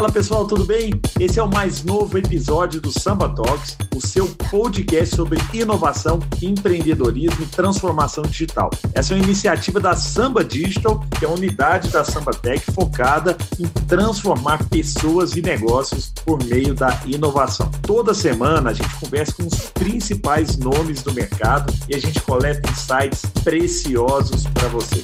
Fala pessoal, tudo bem? Esse é o mais novo episódio do Samba Talks, o seu podcast sobre inovação, empreendedorismo e transformação digital. Essa é uma iniciativa da Samba Digital, que é a unidade da Samba Tech focada em transformar pessoas e negócios por meio da inovação. Toda semana a gente conversa com os principais nomes do mercado e a gente coleta insights preciosos para você.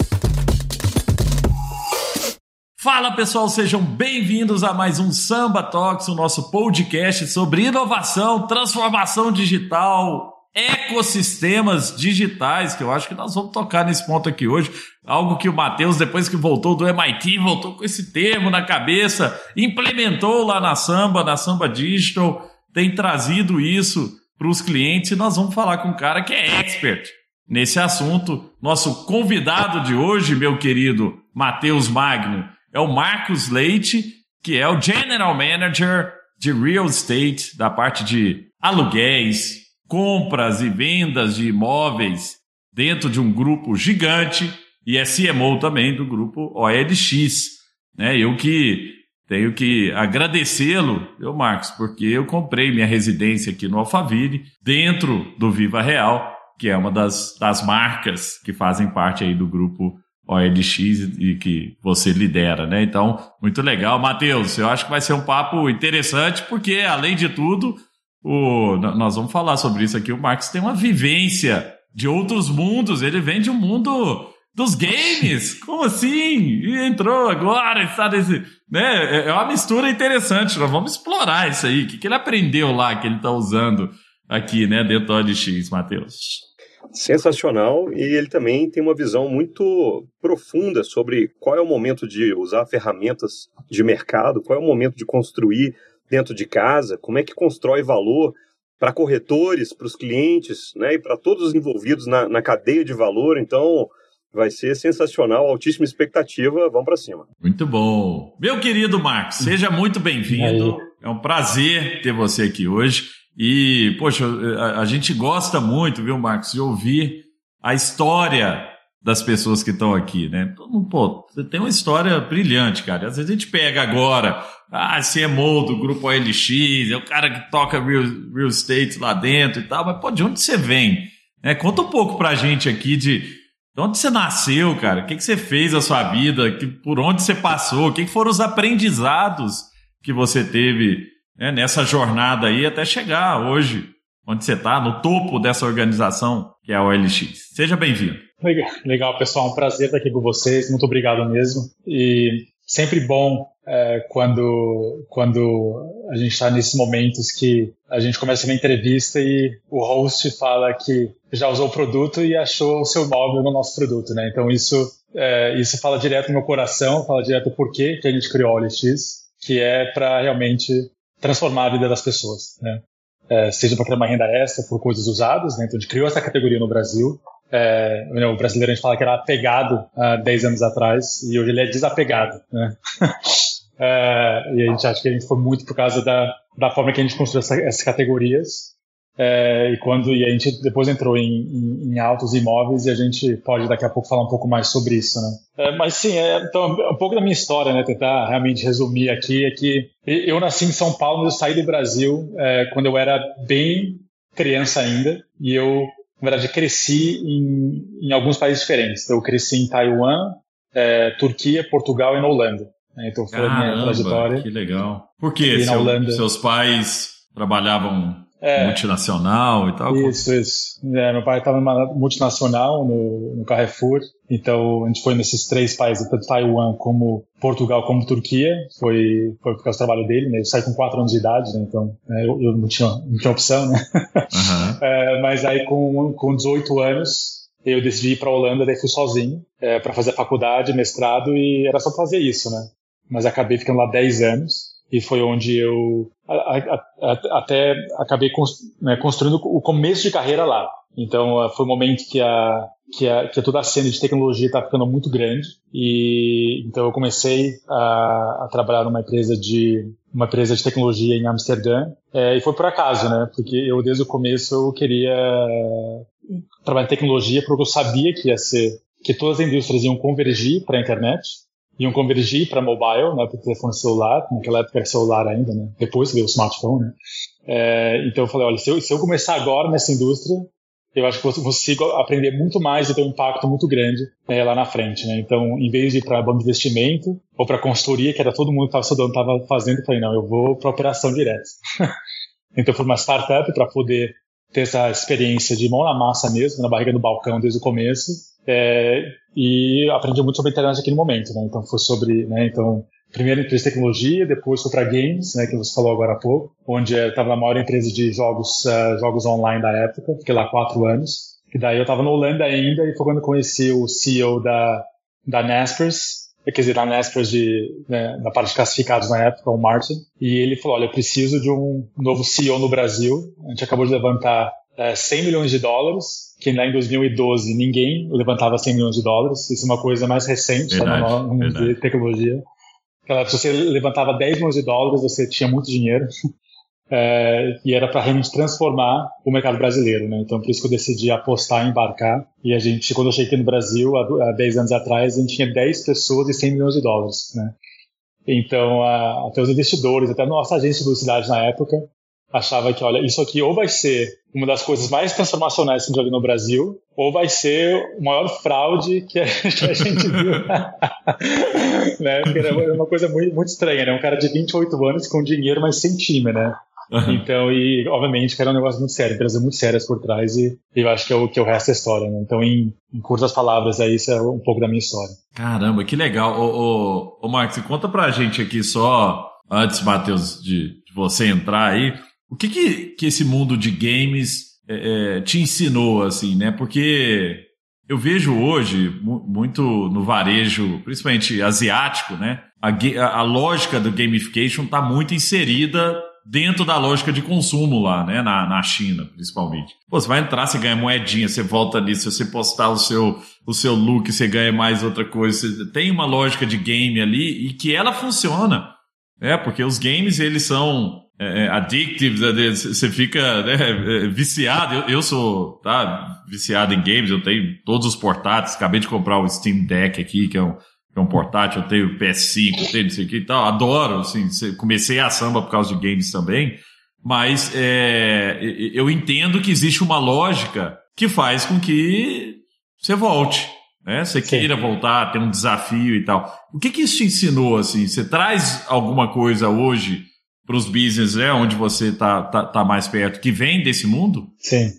Fala pessoal, sejam bem-vindos a mais um Samba Talks, o nosso podcast sobre inovação, transformação digital, ecossistemas digitais, que eu acho que nós vamos tocar nesse ponto aqui hoje. Algo que o Matheus, depois que voltou do MIT, voltou com esse termo na cabeça, implementou lá na Samba, na Samba Digital, tem trazido isso para os clientes e nós vamos falar com um cara que é expert nesse assunto. Nosso convidado de hoje, meu querido Matheus Magno é o Marcos Leite, que é o General Manager de Real Estate, da parte de aluguéis, compras e vendas de imóveis dentro de um grupo gigante e é CMO também do grupo OLX. Né? Eu que tenho que agradecê-lo, eu, Marcos, porque eu comprei minha residência aqui no Alphaville, dentro do Viva Real, que é uma das, das marcas que fazem parte aí do grupo OLX e que você lidera, né? Então, muito legal. Matheus, eu acho que vai ser um papo interessante, porque, além de tudo, o, nós vamos falar sobre isso aqui. O Marcos tem uma vivência de outros mundos, ele vem de um mundo dos games. Como assim? E entrou agora, está nesse. Né? É, é uma mistura interessante. Nós vamos explorar isso aí. O que, que ele aprendeu lá que ele está usando aqui, né, dentro do OLX, Matheus? Sensacional e ele também tem uma visão muito profunda sobre qual é o momento de usar ferramentas de mercado, qual é o momento de construir dentro de casa, como é que constrói valor para corretores, para os clientes, né, e para todos os envolvidos na, na cadeia de valor. Então, vai ser sensacional, altíssima expectativa, vamos para cima. Muito bom. Meu querido Marcos, seja muito bem-vindo. É um prazer ter você aqui hoje. E, poxa, a, a, gente gosta muito, viu, Marcos, de ouvir a história das pessoas que estão aqui, né? Pô, você tem uma história brilhante, cara. Às vezes a gente pega agora, ah, CMO do grupo OLX, é o cara que toca real, real estate lá dentro e tal, mas, pô, de onde você vem? É, conta um pouco pra gente aqui de, de onde você nasceu, cara, o que, que você fez a sua vida, que, por onde você passou, o que, que foram os aprendizados que você teve né, nessa jornada aí até chegar hoje, onde você está, no topo dessa organização que é a OLX. Seja bem-vindo. Legal, pessoal. Um prazer estar aqui com vocês. Muito obrigado mesmo. E sempre bom é, quando, quando a gente está nesses momentos que a gente começa uma entrevista e o host fala que já usou o produto e achou o seu nome no nosso produto, né? Então isso, é, isso fala direto no meu coração, fala direto por que a gente criou a OLX, que é para realmente transformar a vida das pessoas, né? É, seja para criar uma renda extra por coisas usadas, né? Então a gente criou essa categoria no Brasil. É, o brasileiro a gente fala que era apegado há 10 anos atrás e hoje ele é desapegado, né? é, e a gente acha que a gente foi muito por causa da, da forma que a gente construiu essa, essas categorias é, e quando e a gente depois entrou em, em, em, altos imóveis e a gente pode daqui a pouco falar um pouco mais sobre isso, né? É, mas sim, é, então um pouco da minha história, né? Tentar realmente resumir aqui é que eu nasci em São Paulo, mas eu saí do Brasil é, quando eu era bem criança ainda e eu na verdade cresci em, em alguns países diferentes. Eu cresci em Taiwan, é, Turquia, Portugal e na Holanda. Né? Então foi Caramba, a minha trajetória. Que legal. Por quê? Seu. Seus pais trabalhavam é, multinacional e tal? Isso, isso. É, meu pai estava numa multinacional no, no, Carrefour, então a gente foi nesses três países, tanto Taiwan como Portugal como Turquia, foi, foi por causa do trabalho dele, né? Eu saí com quatro anos de idade, né? então né, eu, eu, não, tinha, não tinha opção, né? Uhum. é, mas aí com, com 18 anos eu decidi ir para a Holanda, daí fui sozinho, é, para fazer faculdade, mestrado, e era só fazer isso, né? Mas acabei ficando lá 10 anos, e foi onde eu a, a, a, até acabei né, construindo o começo de carreira lá. Então uh, foi um momento que a que a, que toda a cena de tecnologia está ficando muito grande e então eu comecei a, a, trabalhar numa empresa de uma empresa de tecnologia em Amsterdã é, e foi por acaso, né? Porque eu desde o começo eu queria trabalhar em tecnologia porque eu sabia que ia ser que todas as indústrias iam convergir para a internet iam convergir para mobile, né, para telefone celular, naquela época era celular ainda, né, depois veio o smartphone, né, é, então eu falei, olha, se eu, se eu começar agora nessa indústria, eu acho que eu consigo aprender muito mais e ter um impacto muito grande é, lá na frente, né? Então, em vez de ir para banco de investimento ou para consultoria, que era todo mundo que estava estudando, estava fazendo, eu falei, não, eu vou para operação direta. então, fui uma startup para poder ter essa experiência de mão na massa mesmo, na barriga do balcão desde o começo, é, e aprendi muito sobre a internet naquele momento, né? Então, foi sobre, né? Então, primeiro empresa de tecnologia, depois foi para games, né, que você falou agora há pouco, onde eu estava na maior empresa de jogos, uh, jogos online da época, fiquei lá quatro anos. E daí eu estava na Holanda ainda e foi quando conheci o CEO da, da Naspers, quer dizer, da Naspers de, né, da parte de classificados na época, o Martin, e ele falou, olha, eu preciso de um novo CEO no Brasil, a gente acabou de levantar é, 100 milhões de dólares, que lá em 2012 ninguém levantava 100 milhões de dólares, isso é uma coisa mais recente verdade, tá, no mundo de tecnologia. Se você levantava 10 milhões de dólares, você tinha muito dinheiro. É, e era para realmente transformar o mercado brasileiro, né? Então, por isso que eu decidi apostar, embarcar. E a gente, quando eu cheguei aqui no Brasil, há, há 10 anos atrás, a gente tinha 10 pessoas e 100 milhões de dólares, né? Então, a, até os investidores, até a nossa agência de publicidade na época, achava que, olha, isso aqui ou vai ser uma das coisas mais transformacionais que a gente já viu no Brasil, ou vai ser o maior fraude que a, gente viu. né? Porque era uma coisa muito, muito estranha, né? Um cara de 28 anos com dinheiro, mas sem time, né? Uhum. Então, e obviamente que era um negócio muito sério, empresas muito sérias por trás, e, e eu acho que é o, que é o resto da história, né? Então, em, em curtas palavras, aí, isso é um pouco da minha história. Caramba, que legal. Ô, ô, ô Marcos, conta pra gente aqui só, antes, Matheus, de, de você entrar aí, o que, que, que esse mundo de games é, é, te ensinou, assim, né? Porque eu vejo hoje, muito no varejo, principalmente asiático, né? A, a, lógica do gamification está muito inserida dentro da lógica de consumo lá, né? Na, na China, principalmente. Pô, você vai entrar, você ganha moedinha, você volta ali, se você postar o seu, o seu look, você ganha mais outra coisa. Você tem uma lógica de game ali e que ela funciona. É, porque os games, eles são é, é addictive, né, você fica né, é, viciado. Eu, eu, sou tá, viciado em games, eu tenho todos os portáteis. Acabei de comprar o Steam Deck aqui, que é um, que é um portátil. Eu tenho PS5, eu tenho não sei o que e tal. Adoro, assim, comecei a samba por causa de games também. Mas é, eu entendo que existe uma lógica que faz com que você volte. Né? Você Sim. queira voltar, ter um desafio e tal. O que, que isso te ensinou? Assim? Você traz alguma coisa hoje para os business, é onde você está tá, tá mais perto, que vem desse mundo? Sim,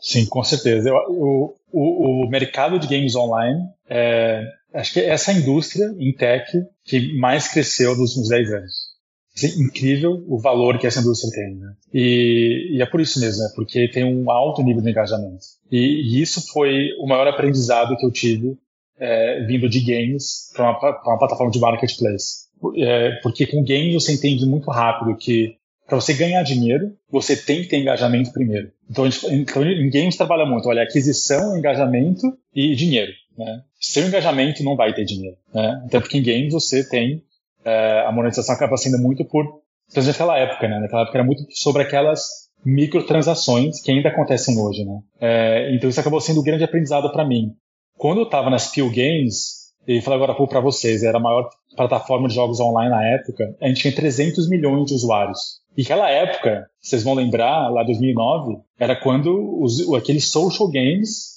sim, com certeza. Eu, o, o, o, mercado de games online, é, acho que é essa indústria em tech que mais cresceu nos últimos 10 anos. É incrível o valor que essa indústria tem, né? E, e, é por isso mesmo, né? Porque tem um alto nível de engajamento. E, e isso foi o maior aprendizado que eu tive é, vindo de games para uma, uma, plataforma de marketplace. É, porque com games você entende muito rápido que para você ganhar dinheiro, você tem que ter engajamento primeiro. Então, gente, então em games trabalha muito, olha, aquisição, engajamento e dinheiro. Né? Sem engajamento não vai ter dinheiro. Né? Até porque em games você tem é, a monetização acaba sendo muito por principalmente naquela época, né? Naquela época era muito sobre aquelas microtransações que ainda acontecem hoje, né? É, então isso acabou sendo um grande aprendizado para mim. Quando eu estava nas Peel Games, e falei agora para vocês, era a maior plataforma de jogos online na época, a gente tinha 300 milhões de usuários. E aquela época, vocês vão lembrar, lá 2009, era quando os, aqueles social games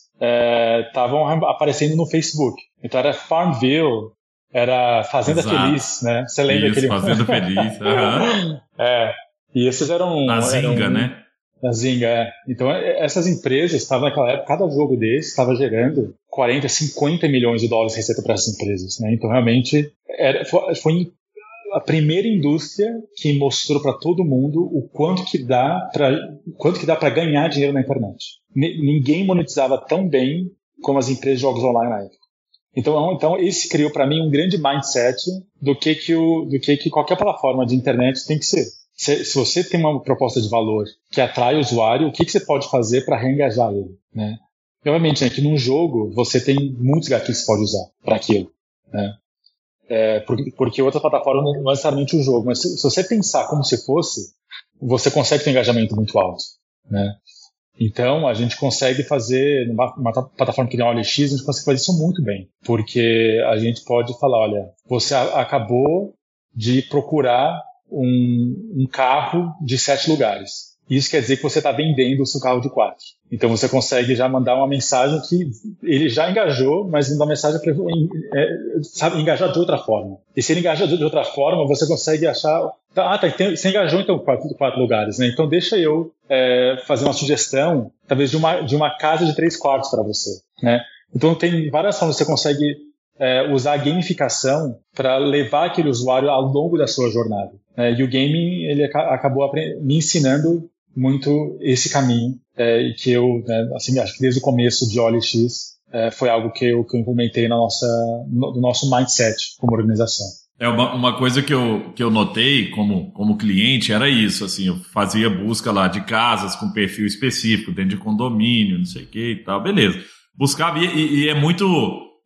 estavam é, aparecendo no Facebook. Então era Farmville, era Fazenda Exato. Feliz, né? Você lembra Isso, aquele... Fazenda Feliz, uhum. É, e esses eram... Na Zinga, eram... né? Na Zinga, é. Então é, essas empresas estavam naquela época, cada jogo desse estava gerando 40, 50 milhões de dólares de receita para essas empresas, né? Então realmente era, foi a primeira indústria que mostrou para todo mundo o quanto que dá para quanto que dá para ganhar dinheiro na internet. N ninguém monetizava tão bem como as empresas de jogos online na época. Então, então esse criou para mim um grande mindset do que que o, do que que qualquer plataforma de internet tem que ser. Se, se você tem uma proposta de valor que atrai o usuário, o que que você pode fazer para reengajar ele, né? Obviamente, né, que num jogo você tem muitos gatilhos que você pode usar para aquilo, né? É, porque, porque outra plataforma não é necessariamente o jogo, mas se, se, você pensar como se fosse, você consegue ter um engajamento muito alto, né? Então, a gente consegue fazer, numa uma plataforma que nem a OLX, a gente consegue fazer isso muito bem, porque a gente pode falar, olha, você acabou de procurar um, um carro de sete lugares. Isso quer dizer que você está vendendo o seu carro de quatro. Então você consegue já mandar uma mensagem que ele já engajou, mas uma mensagem para é, sabe, engajar de outra forma. E se ele engajar de outra forma, você consegue achar. Tá, ah, tá, você engajou então quatro, quatro lugares, né? Então deixa eu é, fazer uma sugestão, talvez de uma, de uma casa de três quartos para você, né? Então tem várias formas você consegue é, usar a gamificação para levar aquele usuário ao longo da sua jornada. É, e o gaming ele acabou me ensinando muito esse caminho é, e que eu, né, assim, acho que desde o começo de OLX é, foi algo que eu, que eu implementei na nossa, no, no nosso mindset como organização. É uma, uma coisa que eu, que eu notei como, como cliente era isso, assim, eu fazia busca lá de casas com perfil específico, dentro de condomínio, não sei o que e tal, beleza. Buscava e, e é muito,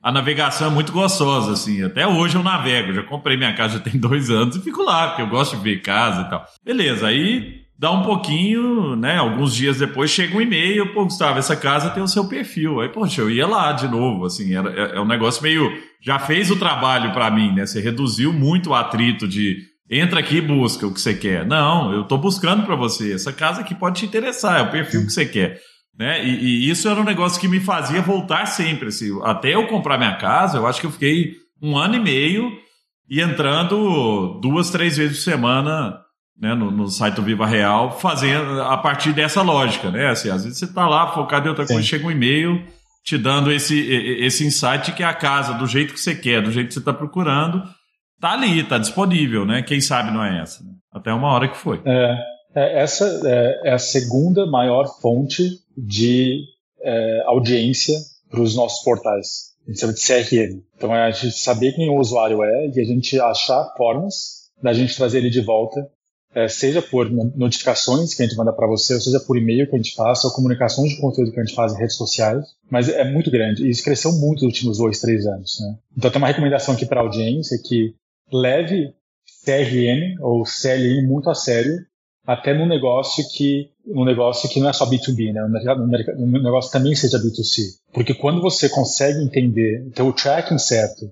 a navegação é muito gostosa, assim, até hoje eu navego, já comprei minha casa já tem dois anos e fico lá, porque eu gosto de ver casa e tal. Beleza, aí dá um pouquinho, né? Alguns dias depois chega um e-mail, pô, Gustavo, essa casa tem o seu perfil. Aí, poxa, eu ia lá de novo, assim, era, é, é um negócio meio. Já fez o trabalho para mim, né? Você reduziu muito o atrito de entra aqui e busca o que você quer. Não, eu tô buscando para você. Essa casa aqui pode te interessar, é o perfil que você quer. Né? E, e, isso era um negócio que me fazia voltar sempre. Assim, até eu comprar minha casa, eu acho que eu fiquei um ano e meio e entrando duas, três vezes por semana né, no, no, site do Viva Real, fazendo a partir dessa lógica, né? Assim, às vezes você está lá focado em outra Sim. coisa, chega um e-mail te dando esse, esse insight que é a casa, do jeito que você quer, do jeito que você está procurando, tá ali, está disponível, né? Quem sabe não é essa. Né? Até uma hora que foi. É, é essa é, é, a segunda maior fonte de é, audiência para os nossos portais. A gente chama de CRM. Então é a gente saber quem o usuário é e a gente achar formas da gente trazer ele de volta é, seja por notificações que a gente manda para você, ou seja por e-mail que a gente faz, ou comunicações de conteúdo que a gente faz em redes sociais, mas é muito grande e isso cresceu muito nos últimos dois, três anos. Né? Então tem uma recomendação aqui para a audiência que leve CRM ou CLM muito a sério, até num negócio que um negócio que não é só B2B, né? Um negócio também seja B2C. Porque quando você consegue entender, ter o tracking certo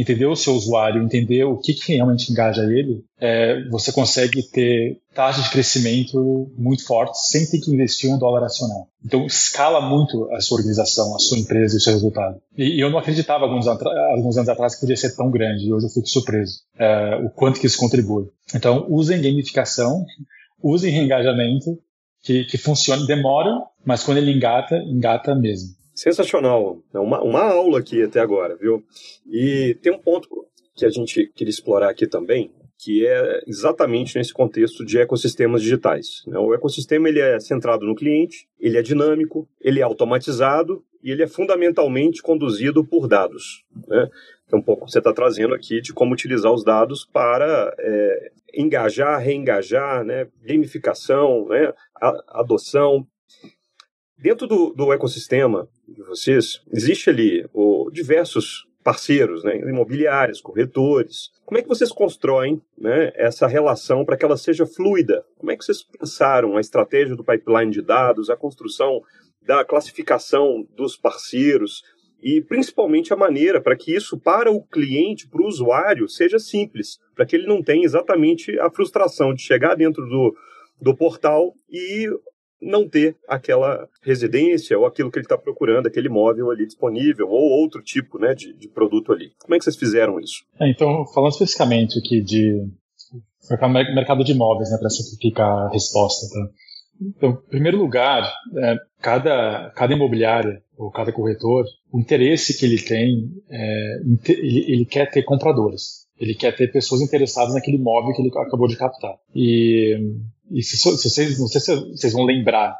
entender o seu usuário, entender o que, que realmente engaja ele, é, você consegue ter taxas de crescimento muito fortes sem ter que investir um dólar nacional. Então, escala muito a sua organização, a sua empresa e o seu resultado. E, e eu não acreditava alguns, alguns, anos atrás que podia ser tão grande, e hoje eu fico surpreso é, o quanto que isso contribui. Então, usem gamificação, usem reengajamento, que, que funciona, demora, mas quando ele engata, engata mesmo. Sensacional. É uma, uma aula aqui até agora, viu? E tem um ponto que a gente queria explorar aqui também, que é exatamente nesse contexto de ecossistemas digitais. Né? O ecossistema ele é centrado no cliente, ele é dinâmico, ele é automatizado e ele é fundamentalmente conduzido por dados. Né? Então, um pouco você está trazendo aqui de como utilizar os dados para é, engajar, reengajar, né? gamificação, né? adoção. Dentro do, do ecossistema de vocês, existe ali o, diversos parceiros, né, imobiliários, corretores. Como é que vocês constroem né, essa relação para que ela seja fluida? Como é que vocês pensaram a estratégia do pipeline de dados, a construção da classificação dos parceiros e principalmente a maneira para que isso para o cliente, para o usuário, seja simples, para que ele não tenha exatamente a frustração de chegar dentro do, do portal e não ter aquela residência ou aquilo que ele está procurando, aquele imóvel ali disponível ou outro tipo né, de, de produto ali. Como é que vocês fizeram isso? É, então, falando especificamente aqui de mercado de imóveis, né, para simplificar a resposta. Tá? Então, em primeiro lugar, é, cada, cada imobiliária ou cada corretor, o interesse que ele tem, é, ele, ele quer ter compradores. Ele quer ter pessoas interessadas naquele imóvel que ele acabou de captar. E e se, vocês, não sei se vocês vão lembrar,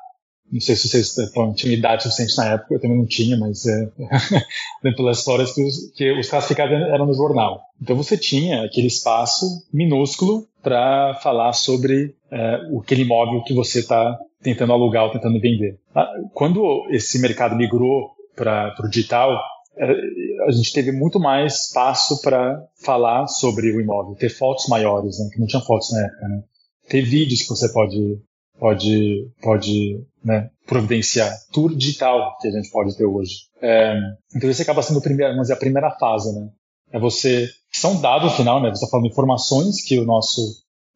não sei se vocês bom, tinham idade suficiente na época, eu também não tinha, mas é, dentro pelas histórias que os, que os classificados eram no jornal. Então você tinha aquele espaço minúsculo para falar sobre é, aquele imóvel que você está tentando alugar ou tentando vender. Ah, quando esse mercado migrou para o digital, é, a gente teve muito mais espaço para falar sobre o imóvel, ter fotos maiores, né, que não tinha fotos na época. Né? Ter vídeos que você pode pode, pode né, providenciar. Tour digital que a gente pode ter hoje. É, então isso acaba sendo a primeira, mas é a primeira fase, né? É você, são dados no final, né? Você está falando informações que o nosso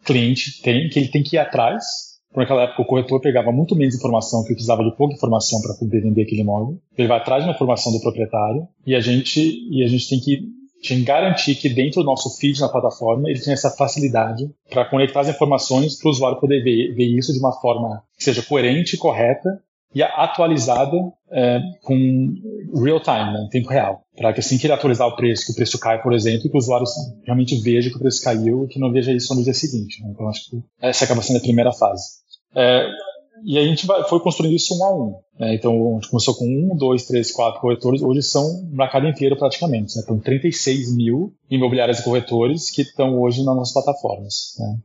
cliente tem, que ele tem que ir atrás. Por naquela época o corretor pegava muito menos informação, que precisava de pouca informação para poder vender aquele imóvel. Ele vai atrás de uma informação do proprietário e a gente e a gente tem que que garantir que dentro do nosso feed na plataforma ele tinha essa facilidade para conectar as informações para o usuário poder ver, ver, isso de uma forma que seja coerente, correta e atualizada é, com real time, né, em tempo real. Para que assim que ele atualizar o preço, que o preço cai, por exemplo, que o usuário realmente veja que o preço caiu e que não veja isso no dia seguinte. Né? Então acho que essa acaba sendo a primeira fase. É, e a gente vai, foi construindo isso um a um. Né? Então, a gente começou com um, dois, três, quatro corretores, hoje são o mercado inteiro praticamente. Né? Então, 36 mil imobiliários e corretores que estão hoje nas nossas plataformas. Né?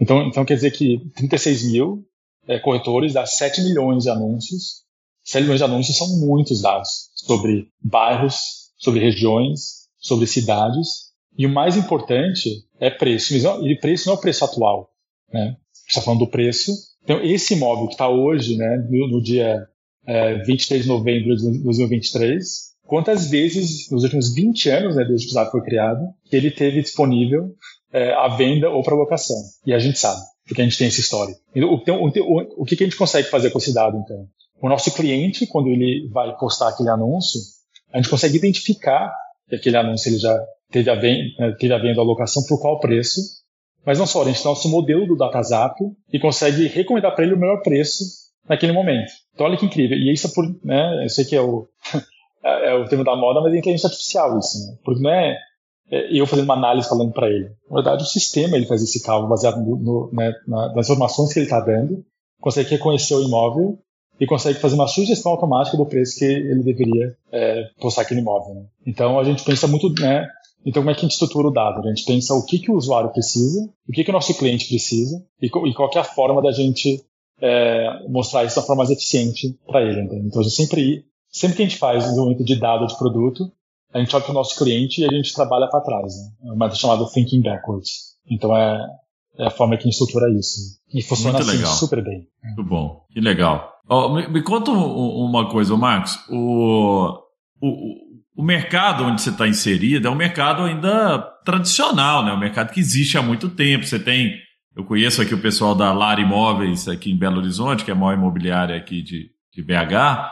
Então, então, quer dizer que 36 mil é, corretores dá 7 milhões de anúncios. 7 milhões de anúncios são muitos dados sobre bairros, sobre regiões, sobre cidades. E o mais importante é preço. E preço não é o preço atual. Né? A gente está falando do preço então, esse imóvel que está hoje, né, no, no dia é, 23 de novembro de 2023, quantas vezes nos últimos 20 anos, né, desde que o Zap foi criado, ele teve disponível é, à venda ou para locação? E a gente sabe, porque a gente tem essa história. Então, o, o, o que, a gente consegue fazer com esse dado, então? O nosso cliente, quando ele vai postar aquele anúncio, a gente consegue identificar que aquele anúncio ele já teve a venda, né, teve a venda a locação por qual preço mas não só, a gente tem nosso modelo do DataZap e consegue recomendar para ele o melhor preço naquele momento. Então olha que incrível. E isso é por, né, eu sei que é o, é o termo da moda, mas é inteligência artificial isso, né? Porque não é, é eu fazendo uma análise falando para ele. Na verdade, o sistema ele faz esse cálculo baseado no, no, né, nas informações que ele está dando, consegue reconhecer o imóvel e consegue fazer uma sugestão automática do preço que ele deveria é, postar aquele imóvel. Né? Então a gente pensa muito, né, então, como é que a gente estrutura o dado? A gente pensa o que, que o usuário precisa, o que, que o nosso cliente precisa e, e qual é a forma da gente é, mostrar isso da forma mais eficiente para ele. Entende? Então, a gente sempre, sempre que a gente faz desenvolvimento de dado de produto, a gente olha para o nosso cliente e a gente trabalha para trás. Né? É uma chamada thinking backwards. Então, é, é a forma que a gente estrutura isso. E funciona assim, super bem. Muito bom. Que legal. Oh, me, me, conta uma coisa, Marcos. O, o, o mercado onde você está inserido é um mercado ainda tradicional, né? Um mercado que existe há muito tempo. Você tem, eu conheço aqui o pessoal da Lara Imóveis aqui em Belo Horizonte, que é a maior imobiliária aqui de, de BH.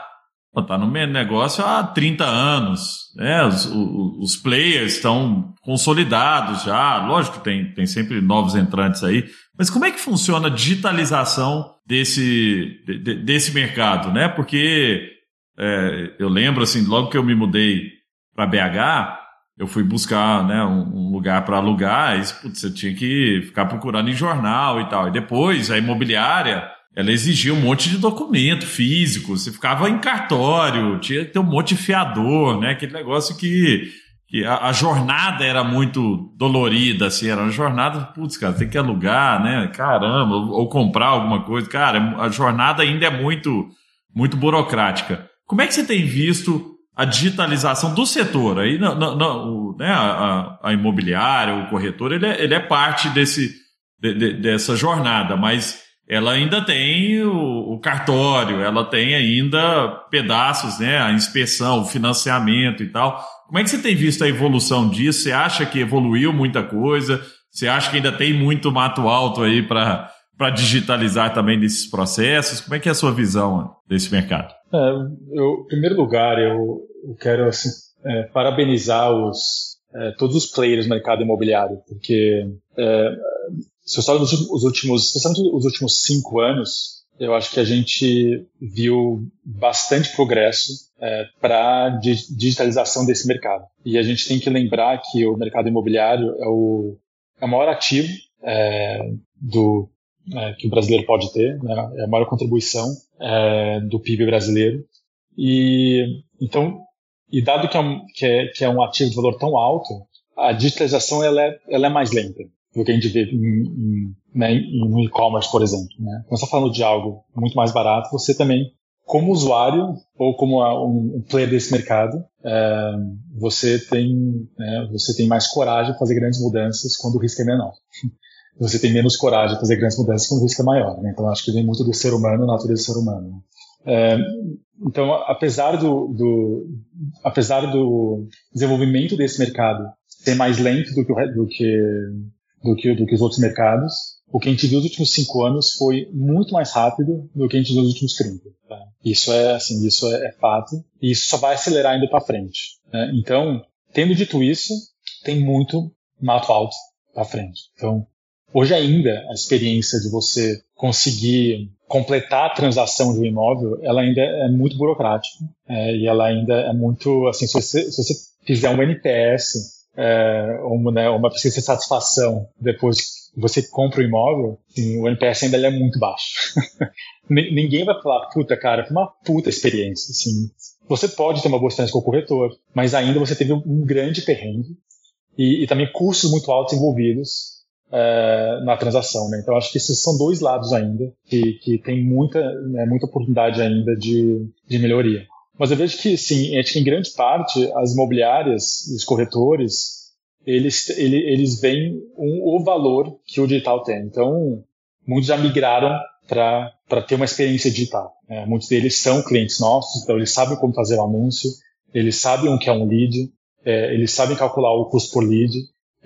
Está no negócio há 30 anos. Né? Os, os, os players estão consolidados já. Lógico tem, tem sempre novos entrantes aí. Mas como é que funciona a digitalização desse, de, desse mercado? Né? Porque é, eu lembro, assim, logo que eu me mudei para BH, eu fui buscar né, um, lugar para alugar, e putz, você tinha que ficar procurando em jornal e tal. E depois a imobiliária ela exigia um monte de documento físico, você ficava em cartório, tinha que ter um monte de fiador, né? Aquele negócio que, que a, a, jornada era muito dolorida, assim, era uma jornada, putz, cara, tem que alugar, né? Caramba, ou, ou comprar alguma coisa. Cara, a jornada ainda é muito, muito burocrática. Como é que você tem visto a digitalização do setor. Aí não, né, a, a, imobiliária, o corretor, ele é, ele é parte desse, de, de, dessa jornada, mas ela ainda tem o, o, cartório, ela tem ainda pedaços, né, a inspeção, o financiamento e tal. Como é que você tem visto a evolução disso? Você acha que evoluiu muita coisa? Você acha que ainda tem muito mato alto aí para para digitalizar também nesses processos? Como é que é a sua visão desse mercado? É, eu, em primeiro lugar, eu, eu quero assim, é, parabenizar os, é, todos os players do mercado imobiliário, porque é, se eu olha os últimos, os últimos cinco anos, eu acho que a gente viu bastante progresso é, para a digitalização desse mercado. E a gente tem que lembrar que o mercado imobiliário é o, é o maior ativo é, do, é, que o brasileiro pode ter, né? é a maior contribuição é, do PIB brasileiro. E então, e dado que é, um, que, é, que é um ativo de valor tão alto, a digitalização ela é, ela é mais lenta do que a gente vê em, em, né, em e-commerce, por exemplo. Né? Quando você está falando de algo muito mais barato, você também, como usuário ou como um, um player desse mercado, é, você tem né, você tem mais coragem de fazer grandes mudanças quando o risco é menor. Você tem menos coragem de fazer grandes mudanças o risco é maior. Né? Então, acho que vem muito do ser humano, da natureza do ser humano. É, então, apesar do, do, apesar do desenvolvimento desse mercado ser mais lento do que, do que, do que, do que os outros mercados, o que a gente viu nos últimos cinco anos foi muito mais rápido do que a gente viu nos últimos 30. Tá? Isso é assim, isso é, é, fato e isso só vai acelerar indo para frente. Né? Então, tendo dito isso, tem muito mato alto para frente. Então, hoje ainda a experiência de você conseguir completar a transação de um imóvel, ela ainda é muito burocrática é, e ela ainda é muito assim, se você, se você fizer um NPS é, uma, né, uma pesquisa de satisfação depois que você compra o imóvel, assim, o NPS ainda é muito baixo. Ninguém vai falar, puta, cara, foi uma puta experiência. Assim. Você pode ter uma boa experiência com o corretor, mas ainda você teve um grande perrengue e, e também custos muito altos envolvidos é, na transação. Né? Então, acho que esses são dois lados ainda que, que tem muita, né, muita oportunidade ainda de, de melhoria. Mas eu vejo que, sim, acho que em grande parte as imobiliárias, os corretores, eles, eles, veem um, o valor que o digital tem. Então, muitos já migraram para ter uma experiência digital. Né? Muitos deles são clientes nossos, então eles sabem como fazer o anúncio, eles sabem o que é um lead, é, eles sabem calcular o custo por lead,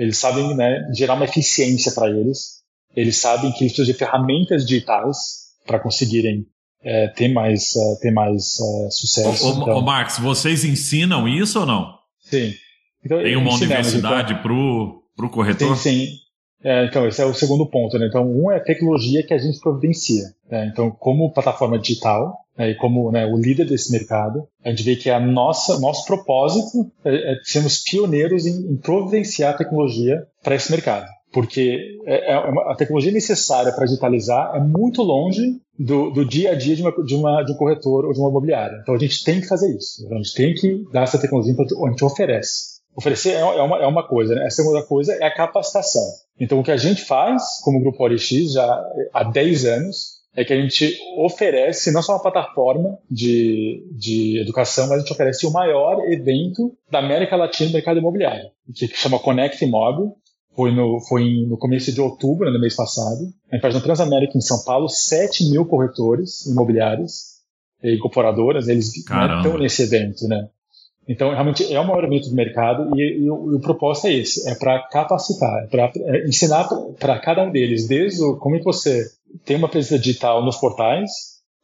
eles sabem né, gerar uma eficiência para eles, eles sabem que eles precisam de ferramentas digitais para conseguirem é, ter mais, uh, ter mais uh, sucesso. Ô, então, ô, Marcos, vocês ensinam isso ou não? Sim. Então, Tem uma universidade então, para o corretor? Sim, sim. É, então, esse é o segundo ponto. Né? Então, um é a tecnologia que a gente providencia. Né? Então, como plataforma digital né, e como né, o líder desse mercado, a gente vê que a nossa nosso propósito é, é sermos pioneiros em, em providenciar tecnologia para esse mercado porque é, é a tecnologia necessária para digitalizar é muito longe do, do, dia a dia de, uma, de, uma, de um corretor ou de uma imobiliária. Então a gente tem que fazer isso. A gente tem que dar essa tecnologia, então a gente oferece. Oferecer é, é uma, é uma coisa, né? A segunda coisa é a capacitação. Então o que a gente faz como Grupo ORX já há 10 anos é que a gente oferece não só uma plataforma de, de educação, mas a gente oferece o maior evento da América Latina no mercado imobiliário, que chama Connect Imóvel, foi no, foi no começo de outubro, né, no mês passado. A gente faz no Transamérica em São Paulo 7 mil corretores imobiliários e incorporadoras, eles né, estão nesse evento, né? Então, realmente é o maior evento do mercado e, e, o, e o propósito é esse, é para capacitar, é para é ensinar para cada um deles, desde o, como você tem uma presença digital nos portais,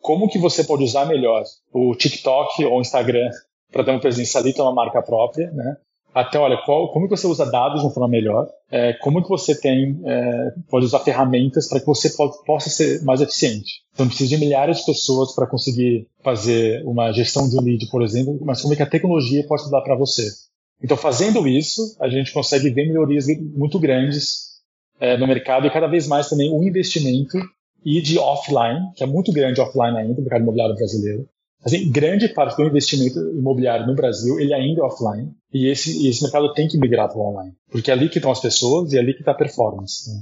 como que você pode usar melhor o TikTok ou o Instagram para ter uma presença ali, ter uma marca própria, né? Até, olha, qual, como que você usa dados de uma forma melhor, é, como que você tem, é, pode usar ferramentas para que você pode, possa ser mais eficiente. Então, precisa de milhares de pessoas para conseguir fazer uma gestão de um lead, por exemplo, mas como é que a tecnologia pode dar para você. Então, fazendo isso, a gente consegue ver melhorias muito grandes é, no mercado e cada vez mais também o investimento e de offline, que é muito grande offline ainda no mercado imobiliário brasileiro, Assim, grande parte do investimento imobiliário no Brasil ele ainda é offline e esse, esse mercado tem que migrar para o online, porque é ali que estão as pessoas e é ali que está a performance. Né?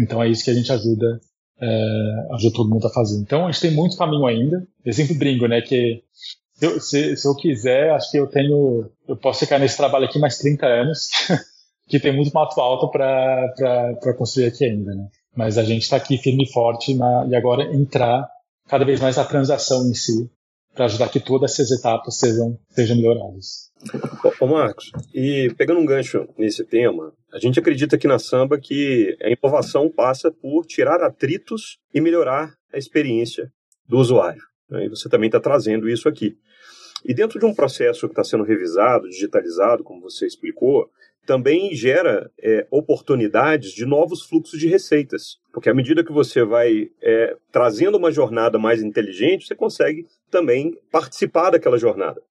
Então é isso que a gente ajuda, é, ajuda todo mundo a fazer. Então a gente tem muito caminho ainda. Eu sempre brinco, né, que se eu, se, se eu quiser, acho que eu tenho, eu posso ficar nesse trabalho aqui mais 30 anos, que tem muito mato alto para construir aqui ainda, né? Mas a gente está aqui firme e forte na, e agora entrar cada vez mais na transação em si, para ajudar que todas essas etapas sejam, sejam melhoradas. Ô Marcos, e pegando um gancho nesse tema, a gente acredita aqui na Samba que a inovação passa por tirar atritos e melhorar a experiência do usuário. Né? E você também está trazendo isso aqui. E dentro de um processo que está sendo revisado, digitalizado, como você explicou, também gera é, oportunidades de novos fluxos de receitas. Porque à medida que você vai é, trazendo uma jornada mais inteligente, você consegue também participar daquela jornada.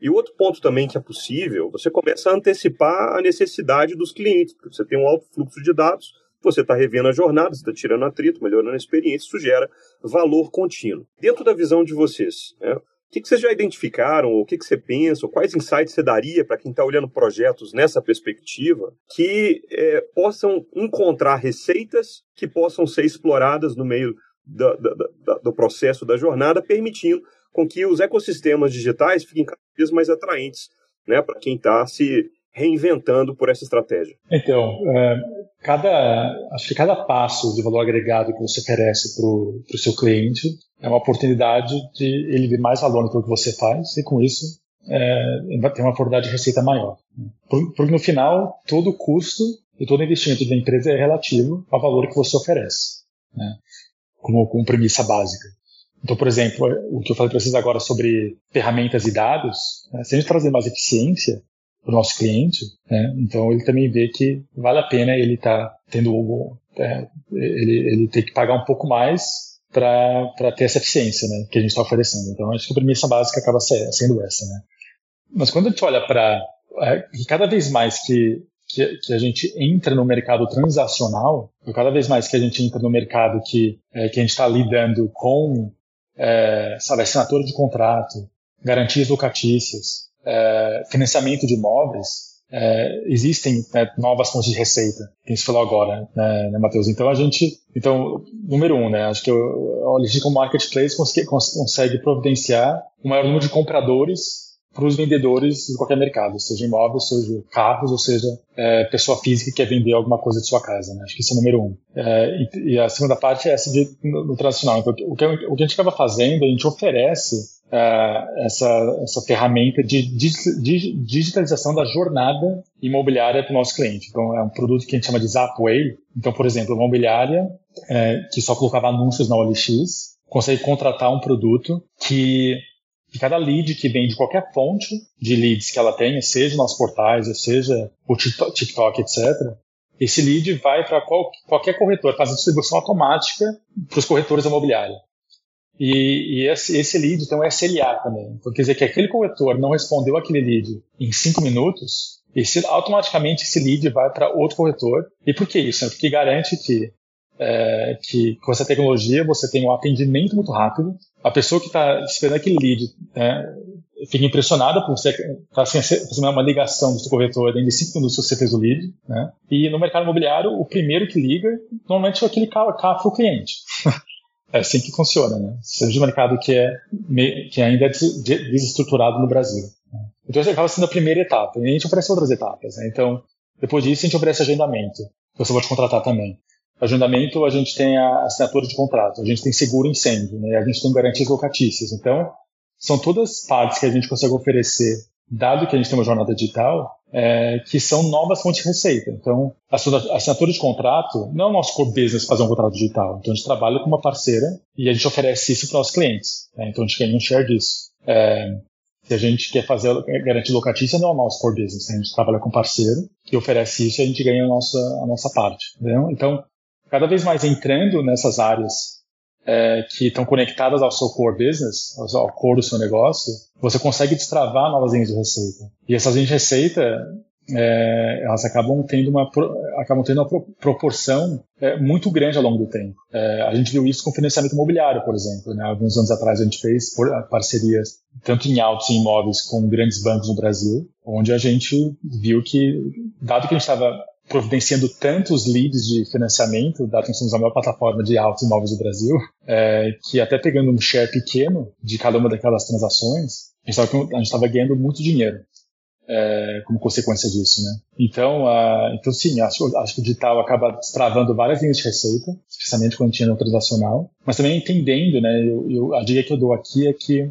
E outro ponto também que é possível, você começa a antecipar a necessidade dos clientes, porque você tem um alto fluxo de dados, você está revendo a jornada, você está tirando atrito, melhorando a experiência, isso gera valor contínuo. Dentro da visão de vocês, né, o que, que vocês já identificaram, o que, que você pensa, quais insights você daria para quem está olhando projetos nessa perspectiva que é, possam encontrar receitas que possam ser exploradas no meio do, do, do processo da jornada, permitindo com que os ecossistemas digitais fiquem cada vez mais atraentes né, para quem está se reinventando por essa estratégia? Então, é, cada, acho que cada passo de valor agregado que você oferece para o seu cliente é uma oportunidade de ele ver mais valor no que você faz e com isso é, ter uma oportunidade de receita maior. Porque no final, todo custo e todo investimento da empresa é relativo ao valor que você oferece, né? como, como premissa básica. Então, por exemplo, o que eu falei para vocês agora sobre ferramentas e dados, né? se a gente trazer mais eficiência o nosso cliente, né? então ele também vê que vale a pena ele estar tá tendo é, ele, ele ter que pagar um pouco mais para ter essa eficiência né, que a gente está oferecendo. Então, acho que a premissa básica acaba sendo essa. Né? Mas quando a gente olha para. É, cada vez mais que, que, que, a gente entra no mercado transacional, cada vez mais que a gente entra no mercado que, é, que a gente está lidando com, é, sabe, assinatura de contrato, garantias locatícias, é, financiamento de imóveis, é, existem né, novas fontes de receita, que a gente falou agora, né, né Matheus? Então a gente, então, número um, né, acho que o marketplace consegue, consegue providenciar o maior número de compradores para os vendedores de qualquer mercado, seja imóveis, seja carros, ou seja, é, pessoa física que quer vender alguma coisa de sua casa. Né? Acho que isso é o número um. É, e, e, a segunda parte é essa de, no, no tradicional. Então, o que, o que a gente acaba fazendo, a gente oferece uh, essa, essa ferramenta de digitalização da jornada imobiliária para o nosso cliente. Então, é um produto que a gente chama de Zapway. Então, por exemplo, uma imobiliária é, que só colocava anúncios na OLX consegue contratar um produto que cada lead que vem de qualquer fonte de leads que ela tenha, seja nos portais, seja o TikTok, etc., esse lead vai para qual, qualquer corretor, fazendo distribuição automática para os corretores imobiliários. E, e esse, esse, lead tem um SLA também. Então, quer dizer que aquele corretor não respondeu aquele lead em cinco minutos, esse, automaticamente esse lead vai para outro corretor. E por que isso? Porque garante que, é, que com essa tecnologia você tem um atendimento muito rápido, a pessoa que está esperando aquele lead né, fica impressionada por você estar tá fazendo uma ligação do seu corretor de cinco minutos você fez o lead. Né? E no mercado imobiliário, o primeiro que liga normalmente é aquele carro, carro para o cliente. É assim que funciona, né? Seja de mercado que, é, que ainda é desestruturado no Brasil. Né? Então, isso acaba sendo a primeira etapa. E a gente oferece outras etapas. Né? Então, depois disso, a gente oferece agendamento. Você pode contratar também. Agendamento, a gente tem a assinatura de contrato, a gente tem seguro incêndio, né? a gente tem garantias locatícias. Então, são todas partes que a gente consegue oferecer, dado que a gente tem uma jornada digital, é, que são novas fontes de receita. Então, a assinatura de contrato não é o nosso core business fazer um contrato digital. Então, a gente trabalha com uma parceira e a gente oferece isso para os clientes. Né? Então, a gente ganha um share disso. É, se a gente quer fazer garantia locatícia, não é o nosso core business. Né? A gente trabalha com parceiro que oferece isso e a gente ganha a nossa, a nossa parte. Entendeu? Então, cada vez mais entrando nessas áreas é, que estão conectadas ao seu core business, ao core do seu negócio, você consegue destravar novas linhas de receita. E essas linhas de receita, é, elas acabam tendo uma, acabam tendo uma proporção é, muito grande ao longo do tempo. É, a gente viu isso com financiamento imobiliário, por exemplo. Né? Alguns anos atrás a gente fez parcerias tanto em autos e imóveis com grandes bancos no Brasil, onde a gente viu que, dado que a gente estava providenciando tantos leads de financiamento, que nós somos a maior plataforma de autos imóveis do Brasil, é, que até pegando um share pequeno de cada uma daquelas transações, a gente estava ganhando muito dinheiro é, como consequência disso, né? Então, então sim, acho, acho que o digital acaba destravando várias linhas de receita, especialmente quando tinha no transacional, mas também entendendo, né? Eu, eu, a dica que eu dou aqui é que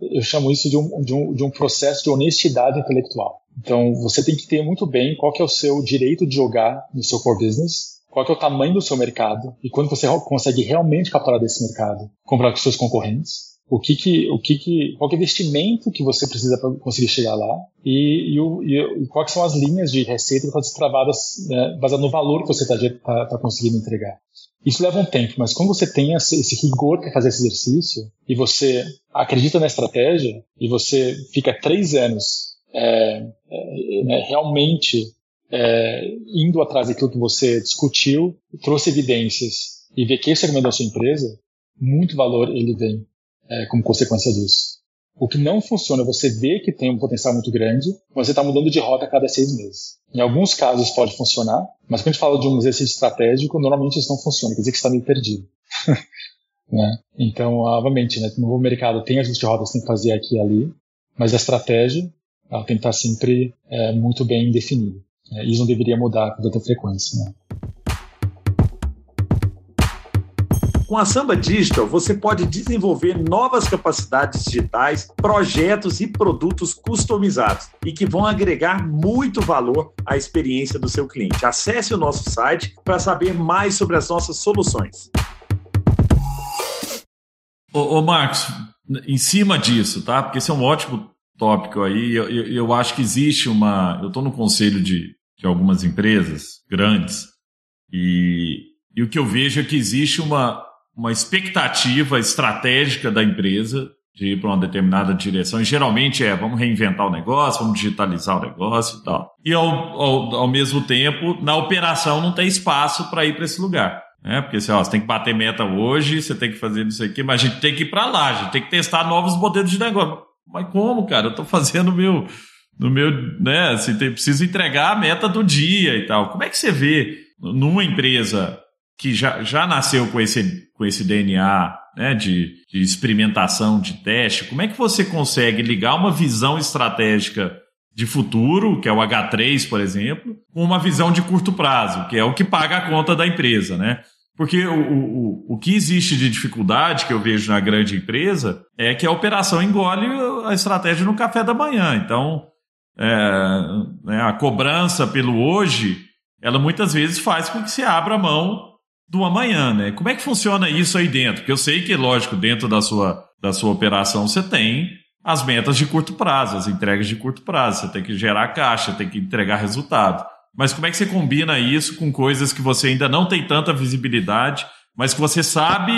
eu chamo isso de um, de um, de um processo de honestidade intelectual. Então, você tem que ter muito bem qual que é o seu direito de jogar no seu core business, qual que é o tamanho do seu mercado e quando você consegue realmente capturar desse mercado, comprar com seus concorrentes, o que que, o que que, qual que é o investimento que você precisa para conseguir chegar lá e, e, o, e, quais são as linhas de receita que estão destravadas né, baseado no valor que você está tá, tá conseguindo entregar. Isso leva um tempo, mas quando você tem esse, esse rigor para fazer esse exercício e você acredita na estratégia e você fica três anos é, é, né, realmente é, indo atrás daquilo que você discutiu, trouxe evidências e vê que esse segmento da sua empresa, muito valor ele vem é, como consequência disso. O que não funciona, você vê que tem um potencial muito grande, mas você está mudando de rota a cada seis meses. Em alguns casos pode funcionar, mas quando a gente fala de um exercício estratégico, normalmente isso não funciona, quer dizer que você está meio perdido. né? Então, obviamente, né, no novo mercado tem ajuste de rotas que tem que fazer aqui e ali, mas a estratégia ela tem que estar sempre é, muito bem definida. É, isso não deveria mudar com tanta frequência. Né? Com a Samba Digital, você pode desenvolver novas capacidades digitais, projetos e produtos customizados e que vão agregar muito valor à experiência do seu cliente. Acesse o nosso site para saber mais sobre as nossas soluções. Ô, ô Marcos, em cima disso, tá? Porque esse é um ótimo tópico aí. Eu, eu, eu acho que existe uma. Eu estou no conselho de, de algumas empresas grandes e, e o que eu vejo é que existe uma, uma expectativa estratégica da empresa de ir para uma determinada direção. E geralmente é vamos reinventar o negócio, vamos digitalizar o negócio e tal. E ao, ao, ao mesmo tempo, na operação não tem espaço para ir para esse lugar. Né? Porque assim, ó, você tem que bater meta hoje, você tem que fazer isso aqui, mas a gente tem que ir para lá, a gente tem que testar novos modelos de negócio. Mas como, cara? Eu estou fazendo meu. No meu, né, assim, tem, preciso entregar a meta do dia e tal. Como é que você vê numa empresa que já, já nasceu com esse, com esse DNA né, de, de experimentação, de teste, como é que você consegue ligar uma visão estratégica de futuro, que é o H3, por exemplo, com uma visão de curto prazo, que é o que paga a conta da empresa, né? Porque o, o, o que existe de dificuldade que eu vejo na grande empresa é que a operação engole a estratégia no café da manhã. Então, é, né, a cobrança pelo hoje, ela muitas vezes faz com que se abra a mão do amanhã, né? Como é que funciona isso aí dentro? Porque eu sei que, lógico, dentro da sua, da sua operação você tem as metas de curto prazo, as entregas de curto prazo. Você tem que gerar caixa, tem que entregar resultado. Mas como é que você combina isso com coisas que você ainda não tem tanta visibilidade, mas que você sabe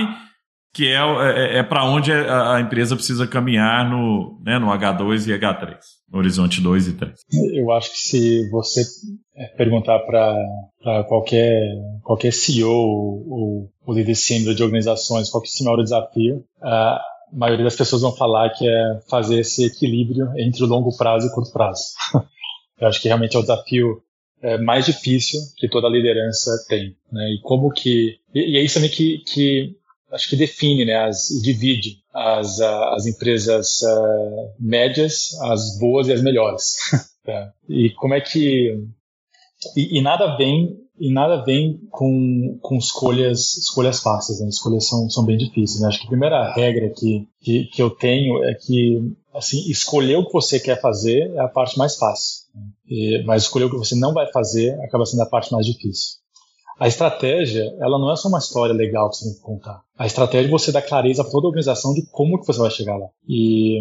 que é, é, é para onde a, empresa precisa caminhar no, né, no H2 e H3, no horizonte 2 e 3? Eu acho que se você é, perguntar para qualquer, qualquer CEO ou, ou líder sênior de organizações qual que é o maior desafio, a maioria das pessoas vão falar que é fazer esse equilíbrio entre o longo prazo e o curto prazo. Eu acho que realmente é o desafio é, mais difícil que toda liderança tem. Né? E como que. E, e é isso também que, que acho que define, né, as, divide as, as empresas uh, médias, as boas e as melhores. tá? E como é que e, e, nada vem e nada vem com, com escolhas escolhas fáceis, né? escolhas são, são bem difíceis. Né? Acho que a primeira regra que, que, que eu tenho é que assim escolher o que você quer fazer é a parte mais fácil, né? e, mas escolher o que você não vai fazer acaba sendo a parte mais difícil. A estratégia, ela não é só uma história legal que você tem que contar. A estratégia é você dá clareza para toda a organização de como que você vai chegar lá. E,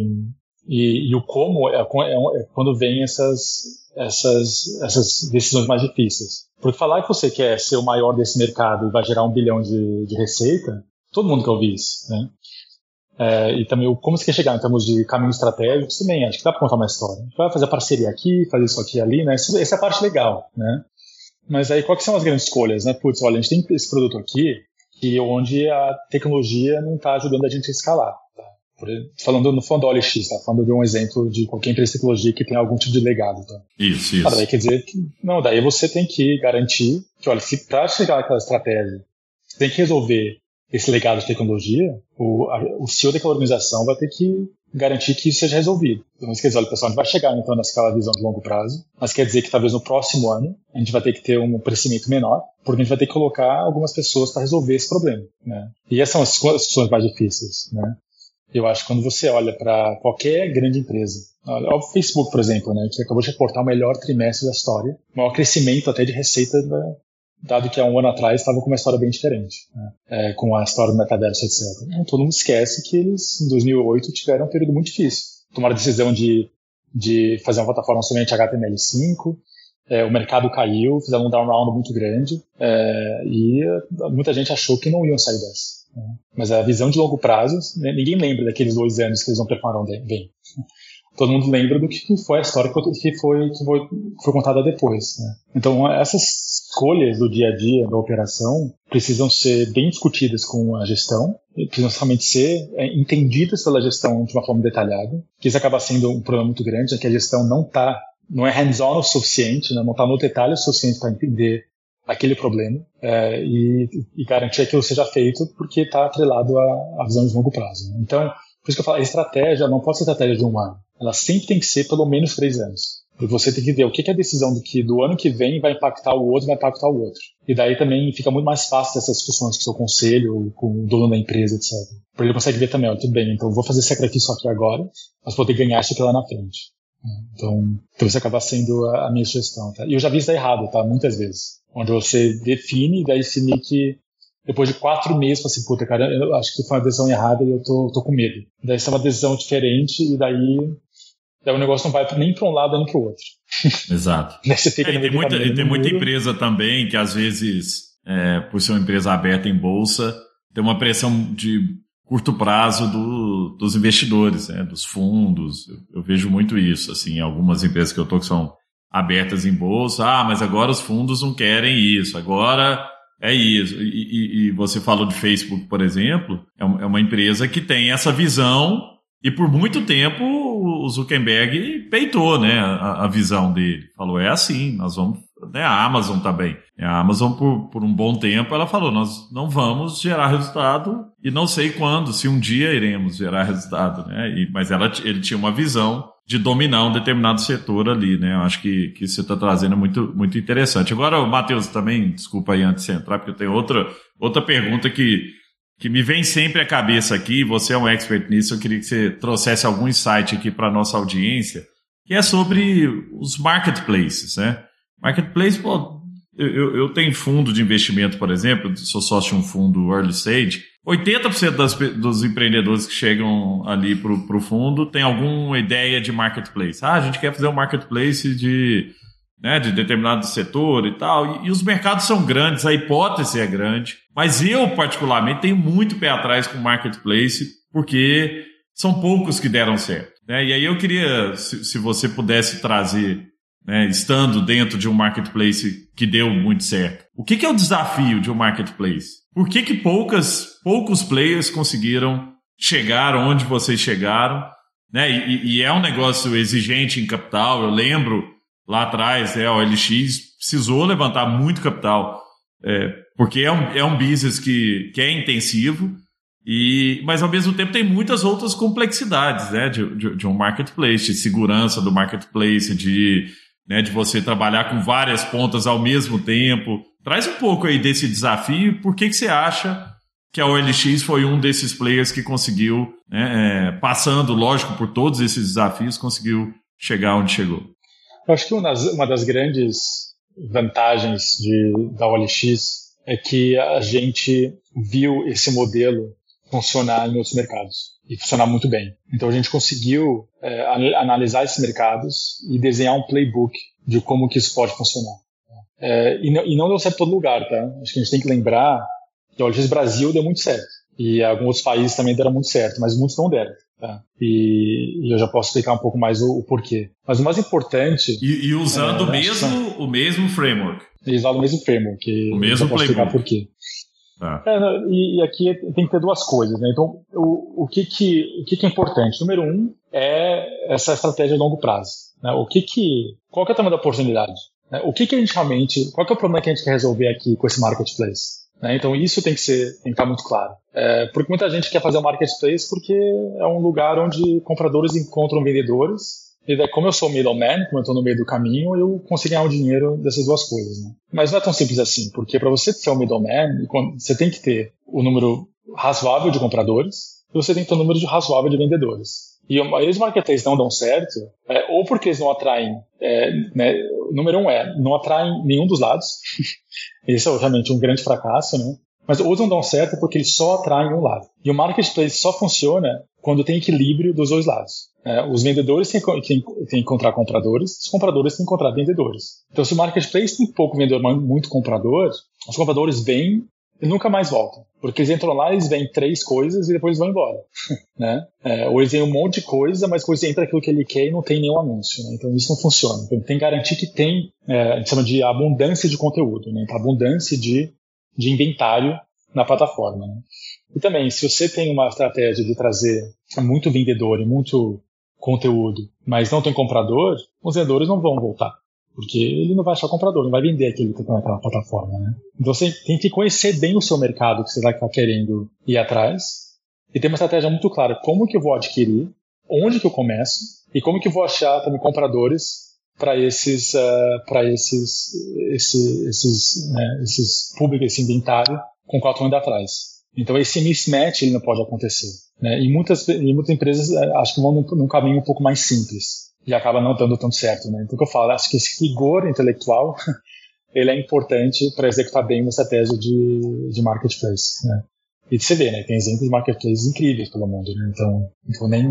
e, e o como é, é, é quando vem essas essas, essas decisões mais difíceis. Porque falar que você quer ser o maior desse mercado e vai gerar um bilhão de, de receita, todo mundo quer ouvir isso, né? É, e também como você quer chegar em termos de caminho estratégico, também acho que dá para contar uma história. Vai fazer parceria aqui, fazer isso aqui ali, né? essa é a parte legal, né? Mas aí quais são as grandes escolhas, né? Putz, olha, a gente tem esse produto aqui que onde a tecnologia não está ajudando a gente a escalar falando no fundo da OLX, tá? Falando de um exemplo de qualquer empresa de tecnologia que tem algum tipo de legado, tá? Isso, isso. Cara, daí quer dizer que, não, daí você tem que garantir que, olha, se para chegar naquela estratégia, você tem que resolver esse legado de tecnologia, o, a, o CEO daquela organização vai ter que garantir que isso seja resolvido. Então, quer dizer, olha, pessoal, a gente vai chegar então nessa visão de longo prazo, mas quer dizer que talvez no próximo ano a gente vai ter que ter um crescimento menor, porque a gente vai ter que colocar algumas pessoas para resolver esse problema, né? E essas são as situações mais difíceis, né? Eu acho que quando você olha para qualquer grande empresa, olha o Facebook, por exemplo, né, que acabou de reportar o melhor trimestre da história, maior crescimento até de receita, da, dado que há um ano atrás estava com uma história bem diferente, né, é, com a história do metaverso, etc. Então, todo mundo esquece que eles, em 2008, tiveram um período muito difícil. Tomaram a decisão de, de fazer uma plataforma somente HTML5, é, o mercado caiu, fizeram um down round muito grande, é, e muita gente achou que não iam sair dessa. Né? Mas a visão de longo prazo, né, ninguém lembra daqueles dois anos que eles não performaram bem. Todo mundo lembra do que foi a história que foi, que foi, foi contada depois. Né? Então, essas escolhas do dia a dia da operação precisam ser bem discutidas com a gestão, precisam realmente ser é, entendidas pela gestão de uma forma detalhada, que isso acaba sendo um problema muito grande, é que a gestão não está não é hands-on o suficiente, né? não está no detalhe o suficiente para entender aquele problema é, e, e, garantir que aquilo seja feito porque está atrelado à, à, visão de longo prazo. Né? Então, por isso que eu falo, a estratégia não pode ser estratégia de um ano. Ela sempre tem que ser pelo menos três anos. E você tem que ver o que, é a decisão do que do ano que vem vai impactar o outro, vai impactar o outro. E daí também fica muito mais fácil essas discussões com o seu conselho, com o dono da empresa, etc. Porque ele consegue ver também, ó, tudo bem, então vou fazer sacrifício aqui agora, mas poder ganhar isso aqui lá na frente. Então, então isso acaba sendo a, a minha sugestão. Tá? E eu já vi isso dar errado, tá? Muitas vezes. Onde você define e daí define que depois de quatro meses, você assim, puta, cara, eu acho que foi uma decisão errada e eu tô, tô com medo. Daí você é uma decisão diferente e daí, daí o negócio não vai nem para um lado nem para o outro. Exato. daí você fica é, tem muita, tem muita empresa também que às vezes, é, por ser uma empresa aberta em bolsa, tem uma pressão de curto prazo do, dos investidores, né, dos fundos. Eu, eu, vejo muito isso, assim, algumas empresas que eu tô que são abertas em bolsa. Ah, mas agora os fundos não querem isso. Agora é isso. E, e, e, você falou de Facebook, por exemplo, é, é uma empresa que tem essa visão e por muito tempo o Zuckerberg peitou né, a, a visão dele. Falou, é assim, nós vamos. Né, a Amazon também. A Amazon, por, por um bom tempo, ela falou: nós não vamos gerar resultado e não sei quando, se um dia iremos gerar resultado. Né? E, mas ela, ele tinha uma visão de dominar um determinado setor ali, né? Eu acho que, que você está trazendo muito, muito interessante. Agora, Matheus, também, desculpa aí antes de entrar, porque eu tenho outra, outra pergunta que, que me vem sempre à cabeça aqui, você é um expert nisso, eu queria que você trouxesse algum insight aqui para a nossa audiência, que é sobre os marketplaces, né? Marketplace, pô, eu, eu tenho fundo de investimento, por exemplo, sou sócio de um fundo early stage, 80% das, dos empreendedores que chegam ali para o fundo tem alguma ideia de marketplace. Ah, a gente quer fazer um marketplace de, né, de determinado setor e tal. E, e, os mercados são grandes, a hipótese é grande. Mas eu, particularmente, tenho muito pé atrás com marketplace, porque são poucos que deram certo. Né? E aí eu queria, se, se você pudesse trazer, né, estando dentro de um marketplace que deu muito certo, o que, que é o desafio de um marketplace? Por que, que poucas, poucos players conseguiram chegar onde vocês chegaram? Né? E, e, é um negócio exigente em capital. Eu lembro lá atrás, né, a OLX precisou levantar muito capital, é, porque é um, é um business que, que é intensivo, e, mas ao mesmo tempo tem muitas outras complexidades né, de, de, de um marketplace, de segurança do marketplace, de, né, de você trabalhar com várias pontas ao mesmo tempo. Traz um pouco aí desse desafio. Por que, que você acha que a OLX foi um desses players que conseguiu, né, é, passando, lógico, por todos esses desafios, conseguiu chegar onde chegou? Eu acho que uma das, uma das grandes vantagens de, da OLX é que a gente viu esse modelo funcionar em outros mercados e funcionar muito bem. Então a gente conseguiu é, analisar esses mercados e desenhar um playbook de como que isso pode funcionar. É, e, não, e, não, deu certo em todo lugar, tá? Acho que a gente tem que lembrar que o OLX Brasil deu muito certo. E alguns outros países também deram muito certo, mas muitos não deram. Tá? E, e eu já posso explicar um pouco mais o, o porquê. Mas o mais importante. E, e usando é, o, mesmo, o mesmo framework. E usando o mesmo framework. O mesmo posso explicar por quê. Tá. É, e, e, aqui tem que ter duas coisas. Né? Então, o, o, que, que, o que, que é importante? Número um é essa estratégia a longo prazo. Né? O que que, qual que é o tamanho da oportunidade? Né? O que, que a gente realmente, qual é o problema que a gente quer resolver aqui com esse marketplace? Né? Então isso tem que ser, tem que estar muito claro. É, porque muita gente quer fazer um marketplace porque é um lugar onde compradores encontram vendedores e daí, como eu sou middleman, como eu estou no meio do caminho, eu consigo ganhar o dinheiro dessas duas coisas. Né? Mas não é tão simples assim, porque para você ser um middleman, você tem que ter o número razoável de compradores e você tem que ter o número razoável de vendedores. E a maioria dos marketplaces não dão certo, é, ou porque eles não atraem, é, né, número um é, não atraem nenhum dos lados. Esse é realmente um grande fracasso, né? Mas outros não dão certo porque eles só atraem um lado. E o marketplace só funciona quando tem equilíbrio dos dois lados. É, os vendedores têm, que encontrar compradores, os compradores têm que encontrar vendedores. Então, se o marketplace tem pouco vendedor, muito comprador, os compradores vêm e nunca mais voltam. Porque eles entram lá, eles veem três coisas e depois vão embora. né? É, ou eles veem um monte de coisa, mas depois entra aquilo que ele quer e não tem nenhum anúncio. Né? Então isso não funciona. Então tem que garantir que tem, é, a gente chama de abundância de conteúdo, né? Então, abundância de, de inventário na plataforma. Né? E também, se você tem uma estratégia de trazer muito vendedor e muito conteúdo, mas não tem comprador, os vendedores não vão voltar. Porque ele não vai achar comprador, não vai vender aquele que está naquela plataforma, né? Então você tem que conhecer bem o seu mercado que você está querendo ir atrás e ter uma estratégia muito clara. Como que eu vou adquirir, onde que eu começo e como que eu vou achar também compradores para esses uh, para esses esse, esses né, esses públicos esse inventário com qual estão indo atrás então esse mismatch ele não pode acontecer né? e muitas e muitas empresas uh, acho que vão num, num, caminho um pouco mais simples e acaba não dando tão certo né então o que eu falo acho que esse rigor intelectual ele é importante para executar bem uma estratégia de, de marketplace né? e você vê né tem exemplos de marketplaces incríveis pelo mundo né? então, então nem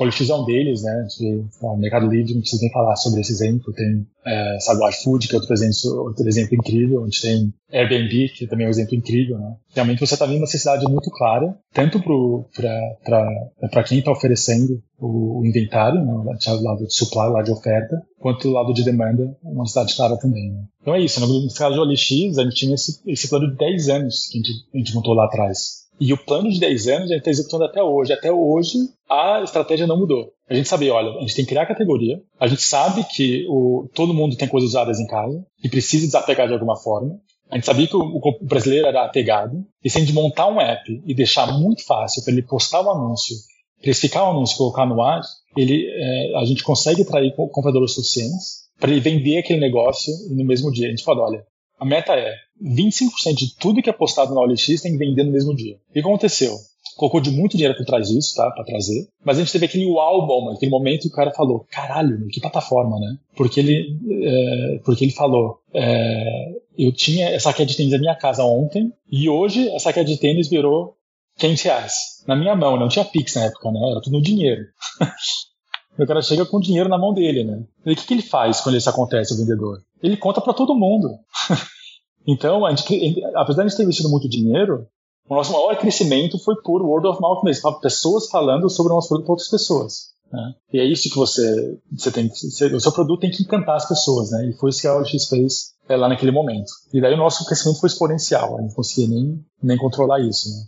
um deles, né? De, o Mercado Livre, não precisa nem falar sobre esse exemplo. Tem, é, sabe, o iFood, que é outro exemplo, outro exemplo incrível. Gente tem Airbnb, que também é um exemplo incrível, né? Realmente você está vendo uma necessidade muito clara, tanto para quem está oferecendo o, o inventário, né? o lado de supply, lado de oferta, quanto o lado de demanda, uma necessidade clara também. Né? Então é isso. No caso de OLX, a gente tinha esse, esse plano de 10 anos que a gente, a gente montou lá atrás. E o plano de 10 anos a gente está executando até hoje. Até hoje, a estratégia não mudou. A gente sabia, olha, a gente tem que criar categoria, a gente sabe que o, todo mundo tem coisas usadas em casa e precisa desapegar de alguma forma. A gente sabia que o, o brasileiro era apegado. E se a gente montar um app e deixar muito fácil para ele postar o um anúncio, precificar o um anúncio colocar no ar, ele, é, a gente consegue atrair compradores suficientes para ele vender aquele negócio no mesmo dia. A gente fala, olha, a meta é 25% de tudo que é postado na OLX tem que vender no mesmo dia. O que aconteceu? Colocou de muito dinheiro por trás disso, tá? Pra trazer. Mas a gente teve aquele wow bomb, aquele momento que o cara falou, caralho, que plataforma, né? Porque ele, é, porque ele falou, é, eu tinha essa queda de tênis na minha casa ontem e hoje essa queda de tênis virou 500 reais. Na minha mão, não tinha Pix na época, né? Era tudo no dinheiro. o cara chega com dinheiro na mão dele, né? E o que, que ele faz quando isso acontece, o vendedor? Ele conta para todo mundo. então, a gente, apesar de a gente ter investido muito dinheiro, o nosso maior crescimento foi por word of mouth mesmo, pessoas falando sobre o nosso produto para outras pessoas. Né? E é isso que você, você tem você, o seu produto tem que encantar as pessoas, né? E foi isso que a OLX fez é, lá naquele momento. E daí o nosso crescimento foi exponencial, a gente não conseguia nem, nem controlar isso, né?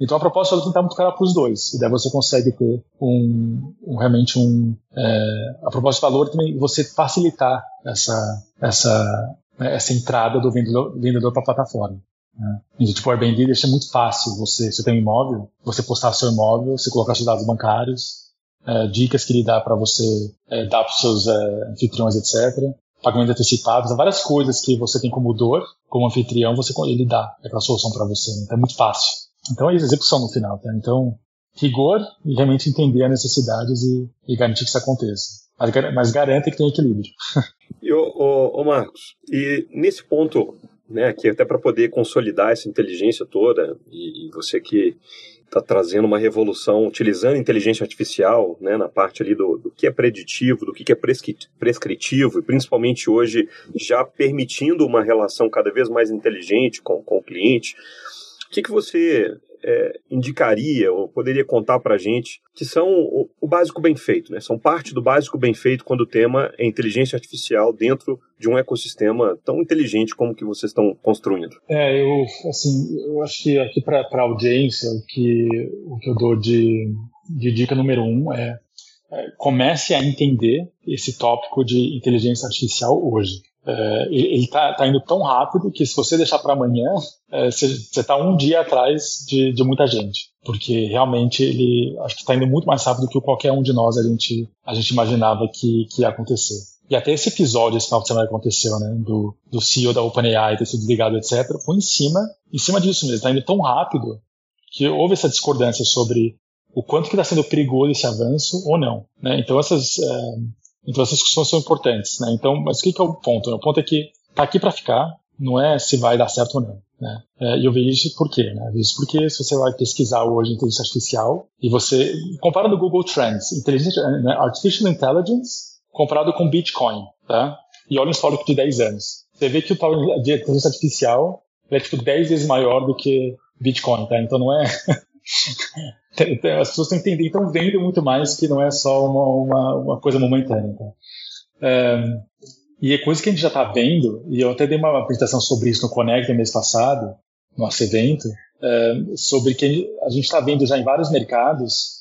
Então a proposta é tentar cara para os dois. E daí você consegue ter um, um realmente um é, a proposta de valor também você facilitar essa essa né, essa entrada do vendedor, vendedor para a plataforma. Né? Tipo, o Airbnb deixa muito fácil você, você tem um imóvel, você postar seu imóvel, você colocar seus dados bancários, é, dicas que ele dá para você é, dar para os seus é, anfitriões, etc. Pagamento antecipado, várias coisas que você tem como dor, como anfitrião, você ele dá aquela solução para você. Né? Então é muito fácil. Então é execução no final, tá? Então, rigor e realmente entender as necessidades e, e garantir que isso aconteça. Mas, mas garante que tem equilíbrio. E, ô Marcos, e nesse ponto, né, aqui até para poder consolidar essa inteligência toda, e, e você que está trazendo uma revolução utilizando inteligência artificial né, na parte ali do, do que é preditivo, do que é prescritivo, e principalmente hoje já permitindo uma relação cada vez mais inteligente com, com o cliente. O que, que você é, indicaria ou poderia contar para gente que são o, o, básico bem feito, né? São parte do básico bem feito quando o tema é inteligência artificial dentro de um ecossistema tão inteligente como que vocês estão construindo. É, eu assim, eu acho que aqui para a audiência o que o que eu dou de, de dica número um é, é comece a entender esse tópico de inteligência artificial hoje. É, ele está tá indo tão rápido que se você deixar para amanhã, é, você está um dia atrás de, de, muita gente, porque realmente ele acho que está indo muito mais rápido do que qualquer um de nós a gente a gente imaginava que, que ia acontecer. E até esse episódio, esse final de semana que aconteceu, né, do, do CEO da OpenAI ter sido desligado, etc., foi em cima, em cima disso mesmo. Está indo tão rápido que houve essa discordância sobre o quanto que está sendo perigoso esse avanço ou não. Né? Então essas é, então essas discussões são importantes, né? Então, mas o que, que é o ponto? O ponto é que tá aqui para ficar, não é se vai dar certo ou não. Né? É, e eu vejo isso por quê? Né? Eu vejo isso porque se você vai pesquisar hoje inteligência artificial e você compara no Google Trends, inteligência, né, artificial intelligence comparado com Bitcoin, tá? E olha um histórico de 10 anos. Você vê que o tal de inteligência artificial é tipo 10 vezes maior do que Bitcoin, tá? Então não é as pessoas estão entendendo, estão vendo muito mais que não é só uma, uma, uma coisa momentânea. Tá? E é coisa que a gente já está vendo, e eu até dei uma apresentação sobre isso no Connect mês passado, no nosso evento, sobre que a gente está vendo já em vários mercados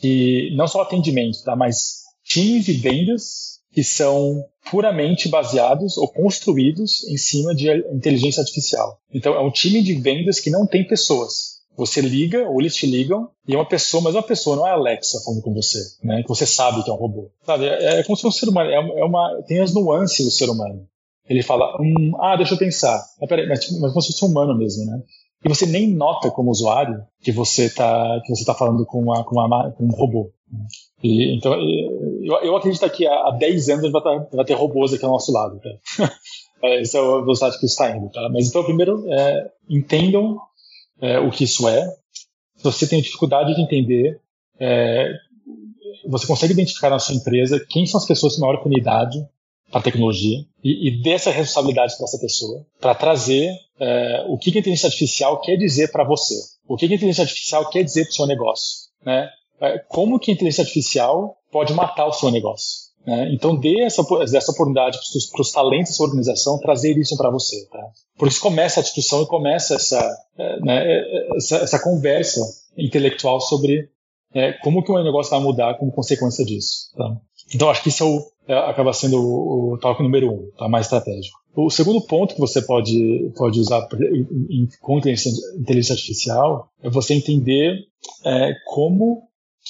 que não só atendimento, tá, mas times de vendas que são puramente baseados ou construídos em cima de inteligência artificial. Então, é um time de vendas que não tem pessoas Você liga, ou eles te ligam, e é uma pessoa, mas é uma pessoa, não é a Alexa falando com você, né? Que você sabe que é um robô. Sabe? É, é como se fosse um ser humano. É, é uma, tem as nuances do ser humano. Ele fala, hum, ah, deixa eu pensar. Mas, peraí, mas, mas como se fosse humano mesmo, né? E você nem nota como usuário que você está que você tá falando com, uma, com, uma, com um robô. E, então, eu, eu acredito que há 10 anos vai, tá, vai ter robôs aqui ao nosso lado. Tá? Essa é a velocidade que está indo. Tá? Mas então, primeiro, é, entendam é, o que isso é. Se você tem dificuldade de entender, é, você consegue identificar na sua empresa quem são as pessoas com maior afinidade para a tecnologia e, e dê essa responsabilidade para essa pessoa, para trazer é, o que a inteligência artificial quer dizer para você, o que a inteligência artificial quer dizer para o seu negócio, né? É, como que a inteligência artificial pode matar o seu negócio. Né? Então dê essa, essa oportunidade para os talentos da sua organização trazer isso para você. Tá? Por isso começa a discussão e começa essa, é, né, essa, essa, conversa intelectual sobre é, como que o negócio vai mudar como consequência disso. Tá? Então acho que isso é o, é, acaba sendo o, o toque número um, tá? mais estratégico. O segundo ponto que você pode, pode usar em, em, com inteligência artificial é você entender é, como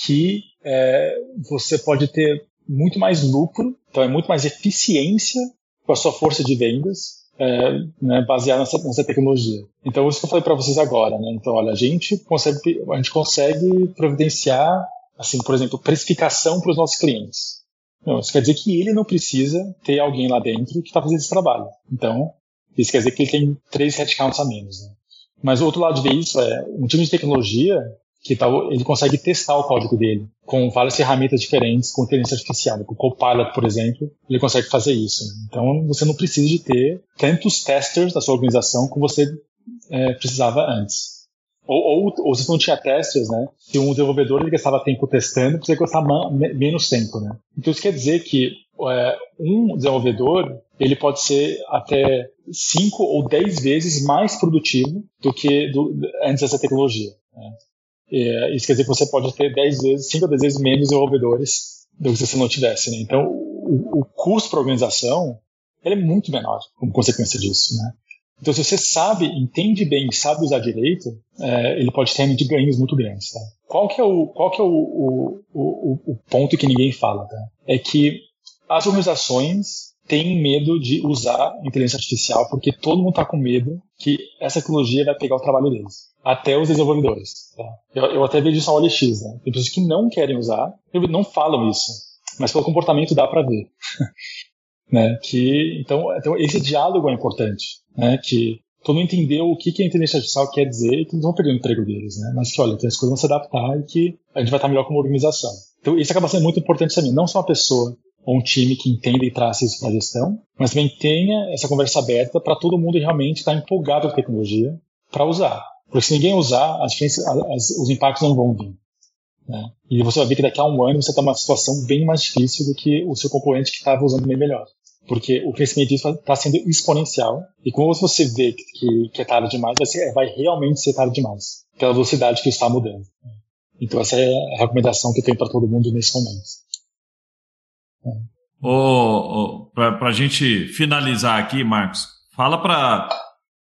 que é, você pode ter muito mais lucro, então é muito mais eficiência com a sua força de vendas, é, né, baseada nessa, nessa, tecnologia. Então, isso que eu falei para vocês agora, né? Então, olha, a gente consegue, a gente consegue providenciar, assim, por exemplo, precificação para os nossos clientes. Não, isso quer dizer que ele não precisa ter alguém lá dentro que está fazendo esse trabalho. Então, isso quer dizer que ele tem três headcounts a menos. Né? Mas o outro lado de ver isso é um time de tecnologia que tal, ele consegue testar o código dele com várias ferramentas diferentes, com inteligência artificial. O Copilot, por exemplo, ele consegue fazer isso. Né? Então, você não precisa de ter tantos testers da sua organização como você é, precisava antes. Ou, ou, ou se não tinha testers, né? Se um desenvolvedor ele gastava tempo testando, você gastava menos tempo, né? Então, isso quer dizer que é, um desenvolvedor ele pode ser até 5 ou 10 vezes mais produtivo do que do, antes dessa tecnologia. Né? É, isso quer dizer que você pode ter 10 vezes, 5 a 10 vezes menos desenvolvedores do que se você não tivesse. Né? Então, o, o custo para a organização é muito menor como consequência disso. Né? Então, se você sabe, entende bem sabe usar direito, é, ele pode ter ganhos muito grandes. Tá? Qual que é, o, qual que é o, o, o ponto que ninguém fala? Tá? É que as organizações têm medo de usar inteligência artificial porque todo mundo está com medo que essa tecnologia vai pegar o trabalho deles até os desenvolvedores. Tá? Eu, eu, até vejo isso na OLX, né? Tem pessoas que não querem usar, não falam isso, mas pelo comportamento dá para ver. né? Que, então, então, esse diálogo é importante, né? Que todo mundo entendeu o que, que a inteligência artificial quer dizer e que eles vão perder o emprego deles, né? Mas que, olha, que as coisas vão se adaptar e que a gente vai estar melhor como organização. Então, isso acaba sendo muito importante também, não só uma pessoa ou um time que entenda e traça isso para a gestão, mas também tenha essa conversa aberta para todo mundo realmente estar empolgado com a tecnologia para usar. Porque se ninguém usar, as, as, os impactos não vão vir. Né? E você vai ver que daqui a um ano você está numa situação bem mais difícil do que o seu concorrente que estava usando bem melhor. Porque o crescimento está sendo exponencial. E quando você vê que, que é tarde demais, vai, ser, vai realmente ser tarde demais. Pela velocidade que está mudando. Então essa é a recomendação que eu tenho para todo mundo nesse momento. Oh, oh, para a gente finalizar aqui, Marcos, fala para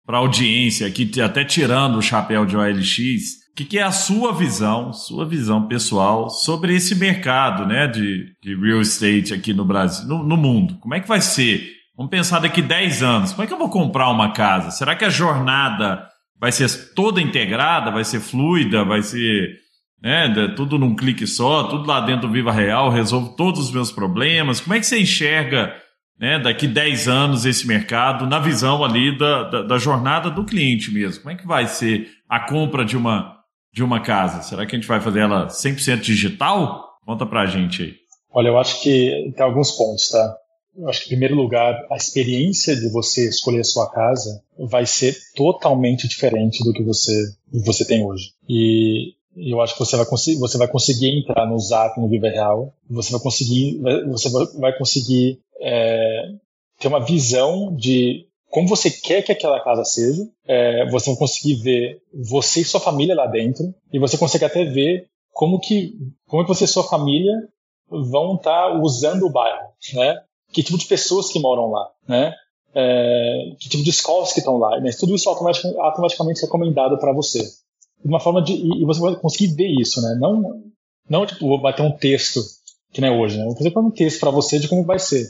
para a audiência aqui, até tirando o chapéu de OLX, o que, que, é a sua visão, sua visão pessoal sobre esse mercado né, de, de real estate aqui no Brasil, no, no, mundo? Como é que vai ser? Vamos pensar daqui 10 anos. Como é que eu vou comprar uma casa? Será que a jornada vai ser toda integrada, vai ser fluida, vai ser né, tudo num clique só, tudo lá dentro do Viva Real, resolvo todos os meus problemas? Como é que você enxerga né, daqui 10 anos esse mercado na visão ali da, da, da, jornada do cliente mesmo? Como é que vai ser a compra de uma, de uma casa? Será que a gente vai fazer ela 100% digital? Conta pra gente aí. Olha, eu acho que tem alguns pontos, tá? Eu acho que, em primeiro lugar, a experiência de você escolher a sua casa vai ser totalmente diferente do que você, você tem hoje. E eu acho que você vai, você vai conseguir entrar no Zap, no Viva Real, você vai conseguir, você vai conseguir é, ter uma visão de como você quer que aquela casa seja, é, você vai conseguir ver você e sua família lá dentro, e você consegue até ver como que, como que você e sua família vão estar tá usando o bairro, né? Que tipo de pessoas que moram lá, né? É, que tipo de escolas que estão lá, né? Tudo isso automaticamente, automaticamente é recomendado para você. uma forma de e você vai conseguir ver isso, né? Não não tipo vai ter um texto que nem é hoje, né? Vou fazer um texto para você de como vai ser.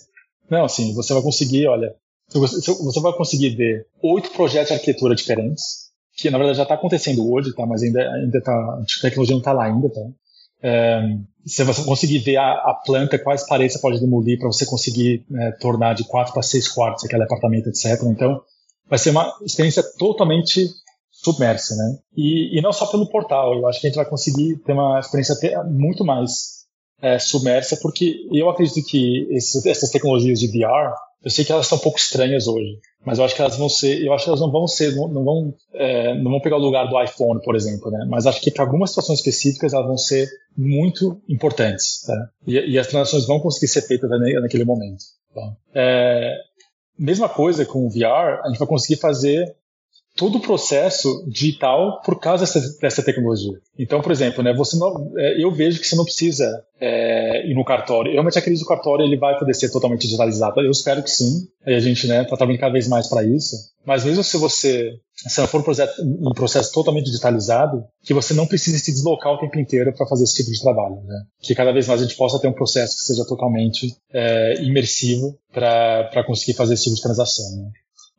Não, assim, você vai conseguir, olha, você vai conseguir ver oito projetos de arquitetura diferentes, que na verdade já está acontecendo hoje, tá? Mas ainda ainda tá, a tecnologia não está lá ainda, tá? É, você vai conseguir ver a, a, planta, quais paredes você pode demolir para você conseguir né, tornar de quatro para seis quartos aquele apartamento, etc. Então, vai ser uma experiência totalmente submersa, né? E, e, não só pelo portal, eu acho que a gente vai conseguir ter uma experiência muito mais é, submersa, porque eu acredito que esses, essas tecnologias de VR, eu sei que elas são um pouco estranhas hoje, mas eu acho que elas vão ser, eu acho que elas não vão ser, não, não vão, é, não vão pegar o lugar do iPhone, por exemplo, né? Mas acho que para algumas situações específicas elas vão ser muito importantes, tá? E, e as transações vão conseguir ser feitas naquele momento. Tá? É, mesma coisa com o VR, a gente vai conseguir fazer todo o processo digital por causa dessa, dessa tecnologia. Então, por exemplo, né, você não, é, eu vejo que você não precisa é, ir no cartório. Eu realmente acredito que o cartório ele vai poder ser totalmente digitalizado. Eu espero que sim. E a gente está né, tá trabalhando cada vez mais para isso. Mas mesmo se você se não for um processo, um processo totalmente digitalizado, que você não precise se deslocar o tempo inteiro para fazer esse tipo de trabalho. Né? Que cada vez mais a gente possa ter um processo que seja totalmente é, imersivo para conseguir fazer esse tipo de transação. Né?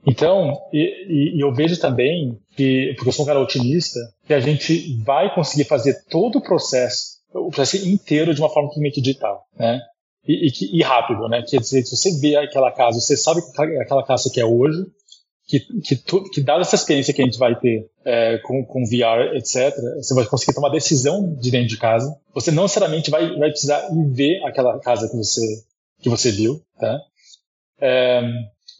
Então, e, e, eu vejo também que, porque eu sou um cara otimista, que a gente vai conseguir fazer todo o processo, o processo inteiro de uma forma totalmente digital, né? E, e, e, rápido, né? Quer dizer, se você vê aquela casa, você sabe aquela casa que é hoje, que, que, tu, que dada essa experiência que a gente vai ter é, com, com VR, etc., você vai conseguir tomar decisão de dentro de casa. Você não necessariamente vai, vai precisar ir ver aquela casa que você, que você viu, tá? É,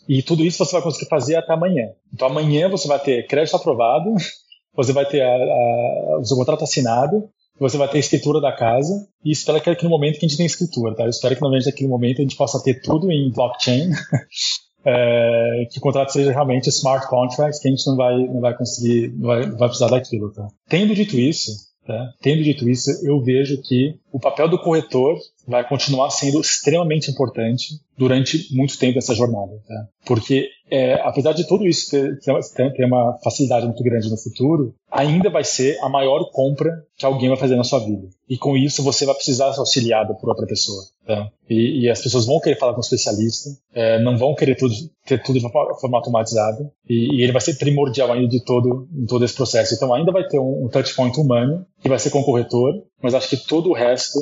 e tudo isso você vai conseguir fazer até amanhã. Então amanhã você vai ter crédito aprovado, você vai ter a, a, o seu contrato assinado, você vai ter a escritura da casa, e espero que naquele momento que a gente tenha escritura, tá? Eu espero que no naquele momento a gente possa ter tudo em blockchain, é, que o contrato seja realmente smart contracts, que a gente não vai, não vai conseguir, não vai, não vai precisar daquilo, tá? Tendo dito isso, tá? Tendo dito isso, eu vejo que o papel do corretor vai continuar sendo extremamente importante durante muito tempo essa jornada, tá? Porque é, apesar de tudo isso ter, ter, uma facilidade muito grande no futuro, ainda vai ser a maior compra que alguém vai fazer na sua vida. E com isso você vai precisar ser auxiliado por outra pessoa. Tá? E, e, as pessoas vão querer falar com um especialista, é, não vão querer tudo, ter tudo de forma automatizada, e, e, ele vai ser primordial ainda de todo, todo esse processo. Então ainda vai ter um, um humano, que vai ser com o corretor, mas acho que todo o resto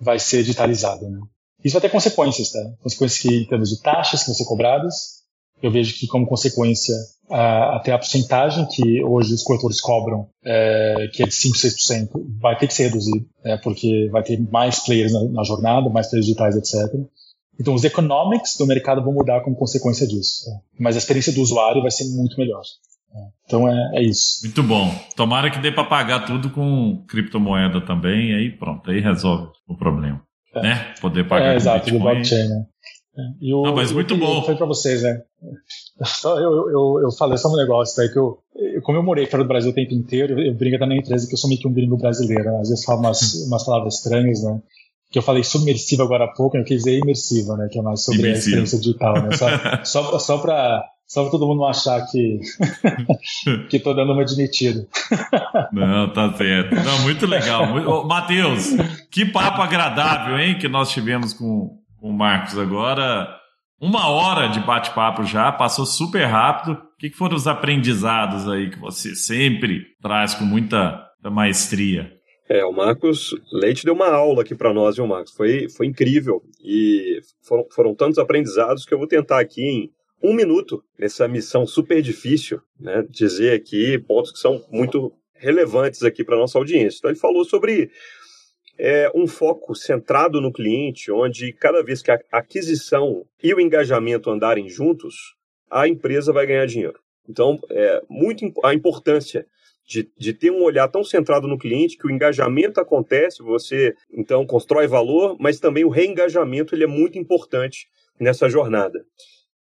vai ser digitalizado. Né? Isso vai ter consequências, tá? Consequências que, em termos de taxas que vão ser cobradas. Eu vejo que, como consequência, até a porcentagem que hoje os corretores cobram, é, que é de 5, 6%, vai ter que ser reduzido, né? porque vai ter mais players na, na, jornada, mais players digitais, etc. Então, os economics do mercado vão mudar como consequência disso. Tá? Mas a experiência do usuário vai ser muito melhor. Então é, é, isso. Muito bom. Tomara que dê para pagar tudo com criptomoeda também, aí pronto, aí resolve o problema. É. Né? Poder pagar é, com exato, Bitcoin. do blockchain, né? E o, Não, mas muito bom. Foi para vocês, né? Eu, eu, eu falei só um negócio daí que eu, como eu morei fora do Brasil o tempo inteiro, eu, eu brinco da minha empresa que eu sou meio que um gringo brasileiro. Né? Às vezes falo umas, umas palavras estranhas, né? Que eu falei submersiva agora há pouco, eu quis dizer imersiva, né? Que é mais sobre a experiência digital, né? Só, só, só para só para todo mundo não achar que que tô dando uma admitida. Não, tá certo. Não, muito legal. Muito... Matheus, que papo agradável, hein, que nós tivemos com, com o Marcos agora. Uma hora de bate-papo já, passou super rápido. O que, que foram os aprendizados aí que você sempre traz com muita maestria? É, o Marcos Leite deu uma aula aqui para nós, viu, Marcos? Foi, foi incrível. E foram, foram tantos aprendizados que eu vou tentar aqui em um minuto nessa missão super difícil, né, dizer aqui pontos que são muito relevantes aqui para nossa audiência. Então ele falou sobre é, um foco centrado no cliente, onde cada vez que a aquisição e o engajamento andarem juntos, a empresa vai ganhar dinheiro. Então, é muito a importância de, de ter um olhar tão centrado no cliente que o engajamento acontece, você então constrói valor, mas também o reengajamento ele é muito importante nessa jornada.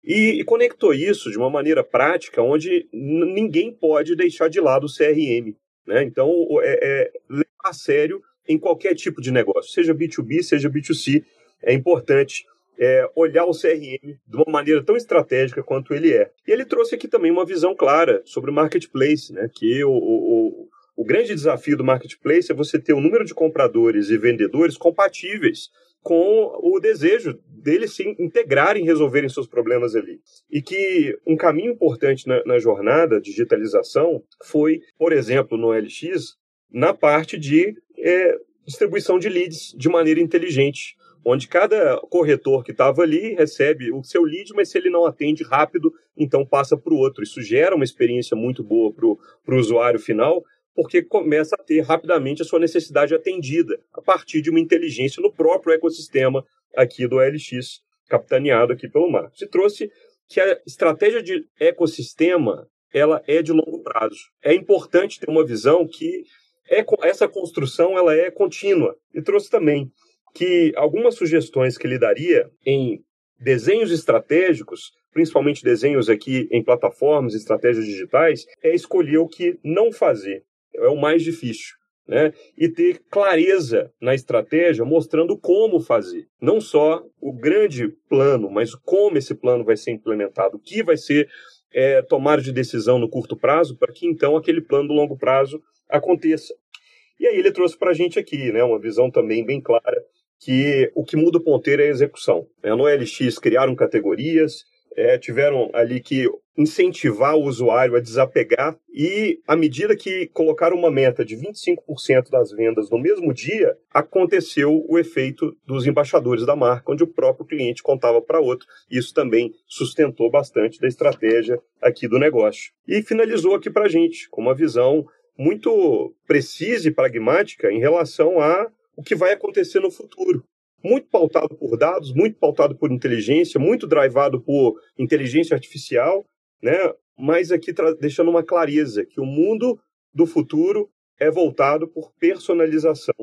E, e, conectou isso de uma maneira prática, onde ninguém pode deixar de lado o CRM. Né? Então, é, é levar a sério em qualquer tipo de negócio, seja B2B, seja B2C, é importante é, olhar o CRM de uma maneira tão estratégica quanto ele é. E ele trouxe aqui também uma visão clara sobre o marketplace, né? que o, o, O grande desafio do marketplace é você ter um número de compradores e vendedores compatíveis com o desejo deles se integrarem e resolverem seus problemas ali. E que um caminho importante na, na jornada digitalização foi, por exemplo, no LX, na parte de é, distribuição de leads de maneira inteligente onde cada corretor que estava ali recebe o seu lead, mas se ele não atende rápido, então passa para o outro. Isso gera uma experiência muito boa para o usuário final, porque começa a ter rapidamente a sua necessidade atendida a partir de uma inteligência no próprio ecossistema aqui do LX, capitaneado aqui pelo Marcos. E trouxe que a estratégia de ecossistema ela é de longo prazo. É importante ter uma visão que é, essa construção ela é contínua. E trouxe também que algumas sugestões que ele daria em desenhos estratégicos, principalmente desenhos aqui em plataformas, estratégias digitais, é escolher o que não fazer. É o mais difícil. Né? E ter clareza na estratégia, mostrando como fazer. Não só o grande plano, mas como esse plano vai ser implementado, o que vai ser é, tomado de decisão no curto prazo, para que então aquele plano do longo prazo aconteça. E aí ele trouxe para a gente aqui né, uma visão também bem clara que o que muda o ponteiro é a execução. É, no LX criaram categorias, é, tiveram ali que incentivar o usuário a desapegar e, à medida que colocaram uma meta de 25% das vendas no mesmo dia, aconteceu o efeito dos embaixadores da marca, onde o próprio cliente contava para outro. Isso também sustentou bastante da estratégia aqui do negócio. E finalizou aqui para a gente com uma visão muito precisa e pragmática em relação a o que vai acontecer no futuro. Muito pautado por dados, muito pautado por inteligência, muito drivado por inteligência artificial, né? mas aqui deixando uma clareza que o mundo do futuro é voltado por personalização,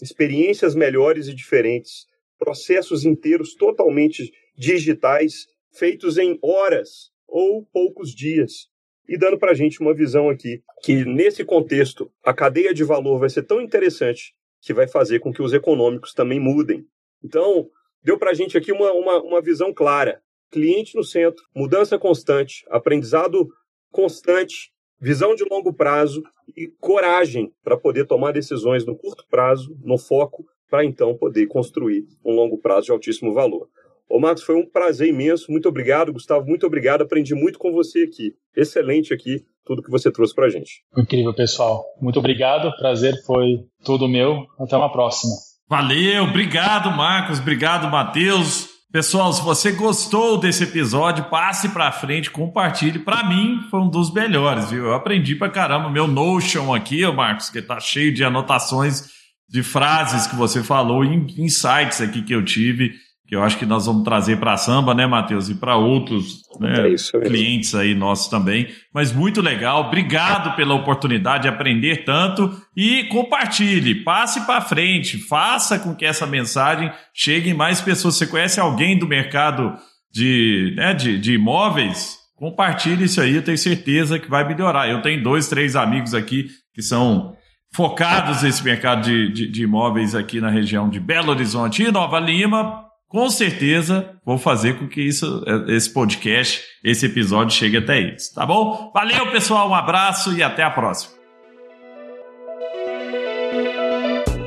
experiências melhores e diferentes, processos inteiros totalmente digitais, feitos em horas ou poucos dias. E dando para a gente uma visão aqui que, nesse contexto, a cadeia de valor vai ser tão interessante que vai fazer com que os econômicos também mudem. Então, deu para a gente aqui uma, uma, uma visão clara. Cliente no centro, mudança constante, aprendizado constante, visão de longo prazo e coragem para poder tomar decisões no curto prazo, no foco, para então poder construir um longo prazo de altíssimo valor. Ô Marcos, foi um prazer imenso. Muito obrigado, Gustavo. Muito obrigado. Aprendi muito com você aqui. Excelente aqui tudo que você trouxe para gente. Incrível, pessoal. Muito obrigado. Prazer foi tudo meu. Até uma próxima. Valeu. Obrigado, Marcos. Obrigado, Matheus. Pessoal, se você gostou desse episódio, passe para frente, compartilhe. Para mim, foi um dos melhores, viu? Eu aprendi para caramba. Meu Notion aqui, Marcos, que tá cheio de anotações de frases que você falou, insights aqui que eu tive que eu acho que nós vamos trazer para a samba, né, Matheus, e para outros né, é clientes aí nossos também. Mas muito legal, obrigado pela oportunidade de aprender tanto e compartilhe, passe para frente, faça com que essa mensagem chegue em mais pessoas. Você conhece alguém do mercado de, né, de, de imóveis? Compartilhe isso aí, eu tenho certeza que vai melhorar. Eu tenho dois, três amigos aqui que são focados nesse mercado de, de, de imóveis aqui na região de Belo Horizonte e Nova Lima com certeza vou fazer com que isso, esse podcast, esse episódio chegue até eles, tá bom? Valeu, pessoal, um abraço e até a próxima.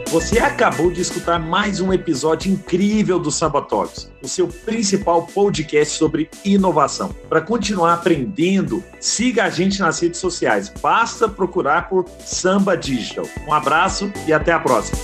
Você acabou de escutar mais um episódio incrível do Sabatalks, o seu principal podcast sobre inovação. Para continuar aprendendo, siga a gente nas redes sociais. Basta procurar por Samba Digital. Um abraço e até a próxima.